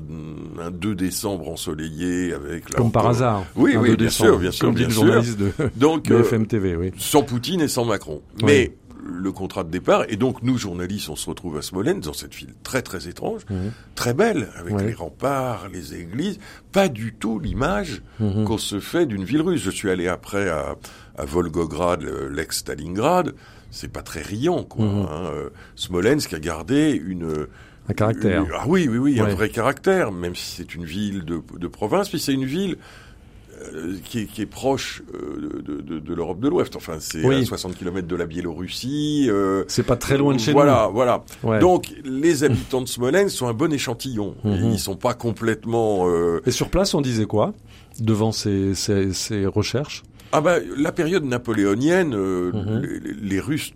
un 2 décembre ensoleillé avec la Comme par hasard. Oui, un oui, 2 bien décembre, sûr, bien sûr, Comme dit bien le sûr. journaliste de Donc, euh, TV, oui. sans Poutine et sans Macron. Mais le contrat de départ, et donc nous journalistes, on se retrouve à Smolensk dans cette ville très très étrange, Mhm. très belle, avec Ouais. les remparts, les églises, pas du tout l'image Mhm. qu'on se fait d'une ville russe. Je suis allé après à, à Volgograd, le- l'ex-Stalingrad, c'est pas très riant, quoi. Mhm. hein. Euh, Smolensk a gardé une... Un caractère. une- ah oui, oui, oui, un vrai caractère, même si c'est une ville de, de province, puis c'est une ville qui, est, qui est proche euh, de, de, de l'Europe de l'Ouest. Enfin, c'est Oui. à 60 km de la Biélorussie. euh, C'est pas très loin de chez voilà, Voilà, Ouais. Donc, les habitants de Smolensk sont un bon échantillon. Mhm. Ils sont pas complètement... euh, Et sur place, on disait quoi devant ces, ces, ces recherches? Ah bah, la période napoléonienne, euh, Mhm. les Russes,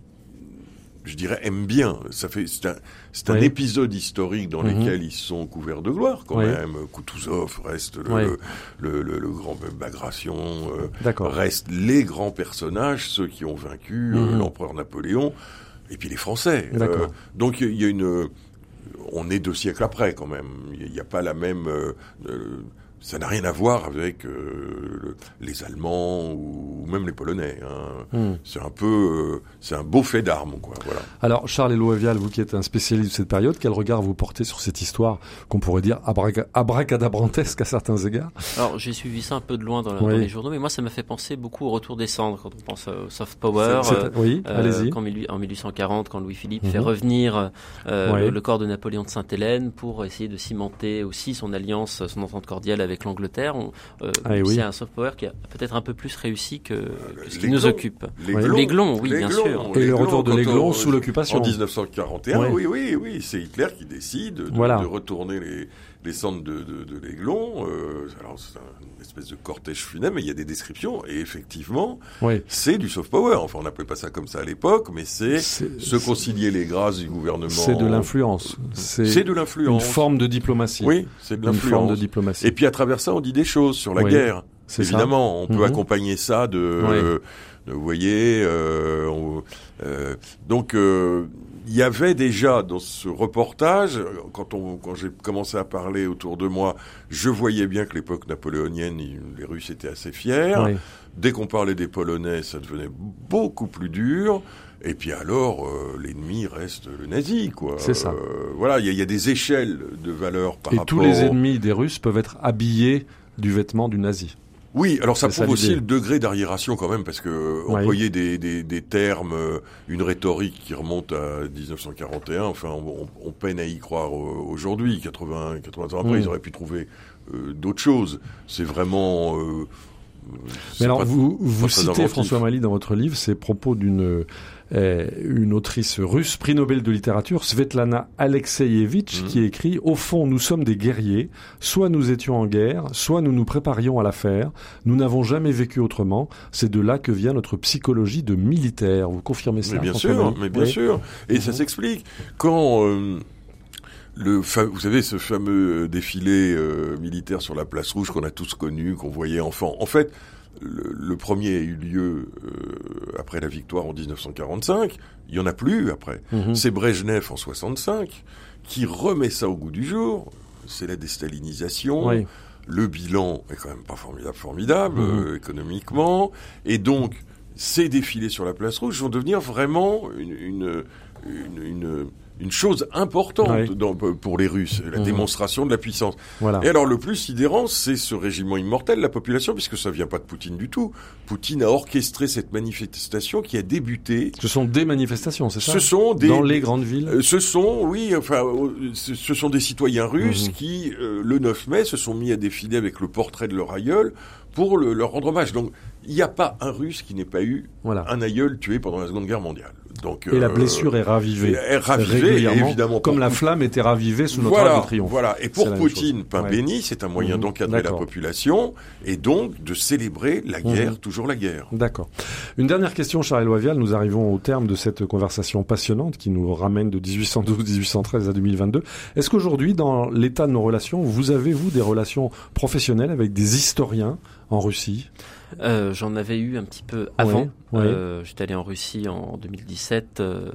je dirais, aiment bien. Ça fait, c'est un, c'est un Oui. épisode historique dans Mhm. lequel ils sont couverts de gloire quand Oui. même. Kutuzov reste le, Oui. le, le- le grand Bagration, euh, D'accord. restent les grands personnages, ceux qui ont vaincu euh, Mhm. l'empereur Napoléon, et puis les Français. D'accord. donc il y a une, on est deux siècles après quand même. Il n'y a pas la même. Euh, euh, ça n'a rien à voir avec euh, le- les Allemands ou, ou même les Polonais. hein. Hmm. C'est un peu, euh, c'est un beau fait d'armes, quoi. Voilà. Alors, Charles Eloavial, vous qui êtes un spécialiste de cette période, quel regard vous portez sur cette histoire qu'on pourrait dire abraca- abracadabrantesque à certains égards? Alors j'ai suivi ça un peu de loin dans, la- Oui. dans les journaux, mais moi ça m'a fait penser beaucoup au retour des cendres quand on pense au soft power. C'est- c'est- euh, oui, allez-y. quand mille- en 1840, quand Louis-Philippe Mhm. fait revenir euh, Oui. le, le corps de Napoléon de Sainte-Hélène pour essayer de cimenter aussi son alliance, son entente cordiale avec l'Angleterre. On- euh, Ah, oui. C'est un soft power qui a peut-être un peu plus réussi que, que ce qui nous occupe. L'Aiglon. Oui, bien sûr. Et le retour de l'Aiglon on- sous l'occupation. En 1941, Ouais. oui, oui, oui, c'est Hitler qui décide de, Voilà. de retourner les, les centres de, de, de l'Aiglon. Euh, alors c'est une espèce de cortège funèbre, mais il y a des descriptions et effectivement, Oui. c'est du soft power. Enfin, on n'appelait pas ça comme ça à l'époque, mais c'est se concilier les grâces du gouvernement. C'est de l'influence. C'est de l'influence. Une forme de diplomatie. Oui, c'est de Une l'influence. forme de diplomatie. Et puis à travers ça, on dit des choses sur la Oui, guerre. Ça. Évidemment, on peut Mhm. accompagner ça de, Oui. euh, de, vous voyez, euh, on- euh, donc euh, il y avait déjà dans ce reportage, quand on, quand j'ai commencé à parler autour de moi, je voyais bien que l'époque napoléonienne, les Russes étaient assez fiers. Oui. Dès qu'on parlait des Polonais, ça devenait beaucoup plus dur. Et puis alors, euh, l'ennemi reste le nazi, quoi. C'est ça. Euh, voilà, il y, y a des échelles de valeurs par Et rapport. tous les ennemis des Russes peuvent être habillés du vêtement du nazi. Oui, alors ça prouve aussi le degré d'arriération quand même, parce que employer des, des, des termes, euh, une rhétorique qui remonte à 1941, enfin, on, on- peine à y croire euh, aujourd'hui. 80, 80 ans après, Mm. ils auraient pu trouver euh, d'autres choses. C'est vraiment. euh, Mais alors, pas- vous, pas vous citez inventif. François Mali dans votre livre, ces propos d'une euh, une autrice russe, prix Nobel de littérature, Svetlana Alexeyevitch, Mhm. qui écrit Au fond, nous sommes des guerriers. Soit nous étions en guerre, soit nous nous préparions à la faire. Nous n'avons jamais vécu autrement. C'est de là que vient notre psychologie de militaire. Vous confirmez ça Mais bien sûr, mais bien Oui. sûr. Et ça Mhm. s'explique. Quand euh, le, fa- vous savez, ce fameux défilé euh, militaire sur la place rouge qu'on a tous connu, qu'on voyait enfant. En fait, le, le premier a eu lieu euh, après la victoire en 1945. Il y en a plus après. Mhm. C'est Brejnev en 65 qui remet ça au goût du jour. C'est la déstalinisation. Oui. Le bilan est quand même pas formidable, formidable Mhm. euh, économiquement. Et donc, ces défilés sur la place rouge vont devenir vraiment une, une, une, une- une chose importante dans- pour les Russes, la Mhm. démonstration de la puissance. Voilà. Et alors, le plus sidérant, c'est ce régiment immortel, la population, puisque ça vient pas de Poutine du tout. Poutine a orchestré cette manifestation qui a débuté Ce sont des manifestations, c'est ça ce sont des Dans les grandes villes euh, ce sont oui enfin euh, ce ce sont des citoyens russes Mhm. qui euh, le 9 mai se sont mis à défiler avec le portrait de leur aïeul pour le- leur rendre hommage. Donc il n'y a pas un russe qui n'ait pas eu Voilà. un aïeul tué pendant la Seconde Guerre mondiale. Donc Et la euh, blessure est ravivée. est ravivée, régulièrement, évidemment, Comme la flamme était ravivée sous notre voilà, de triomphe. voilà. Et pour Poutine, pain Ouais. béni, c'est un moyen Mhm. d'encadrer la population et donc de célébrer la guerre, Mhm. toujours la guerre. D'accord. Une dernière question, Charles Loivial. Nous arrivons au terme de cette conversation passionnante qui nous ramène de 1812-1813 à 2022. Est-ce qu'aujourd'hui, dans l'état de nos relations, vous avez, vous, des relations professionnelles avec des historiens en Russie? Euh, J'en avais eu un petit peu avant. Ouais, ouais. Euh, J'étais allé en Russie en 2017, euh,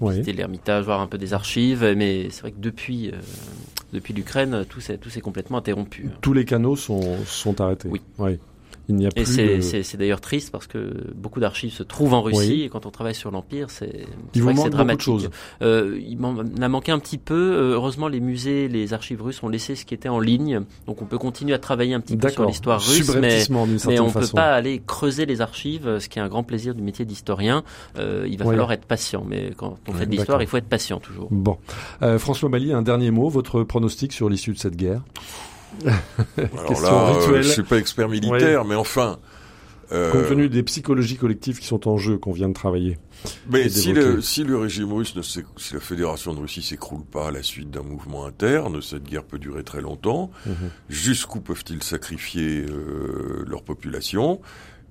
Ouais. visiter l'Ermitage, voir un peu des archives, mais c'est vrai que depuis, euh, depuis l'Ukraine, tout s'est tout s'est complètement interrompu. Tous les canaux sont, sont arrêtés. Oui. Il n'y a Et plus c'est de... d'ailleurs triste parce que beaucoup d'archives se trouvent en Russie Oui. et quand on travaille sur l'Empire, c'est Il c'est vous vrai manque que c'est beaucoup de dramatique. choses. Euh, il m'en a manqué un petit peu. Euh, Heureusement, les musées, les archives russes ont laissé ce qui était en ligne, donc on peut continuer à travailler un petit peu sur l'histoire russe, mais, on peut façon. pas aller creuser les archives, ce qui est un grand plaisir du métier d'historien. Euh, il va falloir être patient, mais quand on Ouais, fait de l'histoire, il faut être patient toujours. Bon. Euh, François Mali, un dernier mot, votre pronostic sur l'issue de cette guerre? Alors Question là, euh, rituelle. je suis pas expert militaire, mais enfin. euh, Compte tenu des psychologies collectives qui sont en jeu, qu'on vient de travailler. Mais si le, si le régime russe, ne si la fédération de Russie s'écroule pas à la suite d'un mouvement interne, cette guerre peut durer très longtemps. Mhm. Jusqu'où peuvent-ils sacrifier euh, leur population?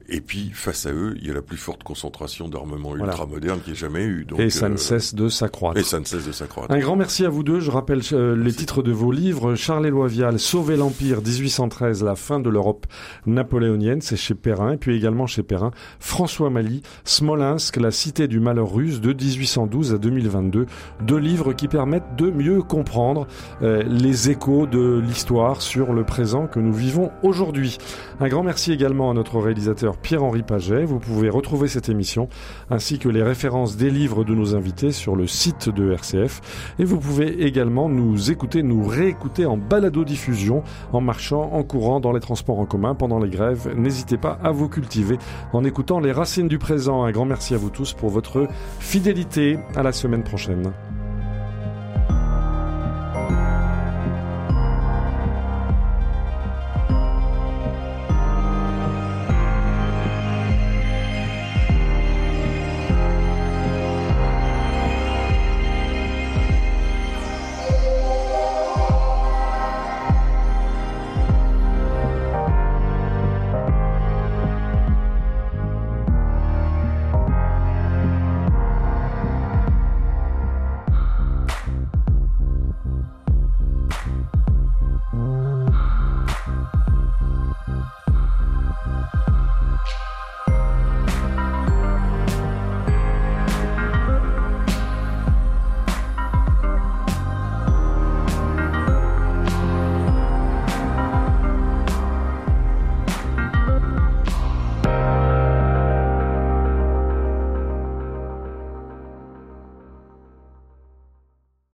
Et puis, face à eux, il y a la plus forte concentration d'armements Voilà. ultra-modernes qu'il y ait jamais eu. Donc, et ça euh, ne cesse de s'accroître. Et ça ne cesse de s'accroître. Un grand merci à vous deux. Je rappelle euh, les titres de vos livres. Charles Éloi Vial, Sauver l'Empire, 1813, la fin de l'Europe napoléonienne. C'est chez Perrin. Et puis également chez Perrin, François Mali, Smolensk, la cité du malheur russe, de 1812 à 2022. Deux livres qui permettent de mieux comprendre euh, les échos de l'histoire sur le présent que nous vivons aujourd'hui. Un grand merci également à notre réalisateur Pierre-Henri Paget. Vous pouvez retrouver cette émission ainsi que les références des livres de nos invités sur le site de RCF. Et vous pouvez également nous écouter, nous réécouter en balado-diffusion, en marchant, en courant dans les transports en commun pendant les grèves. N'hésitez pas à vous cultiver en écoutant les racines du présent. Un grand merci à vous tous pour votre fidélité. À la semaine prochaine.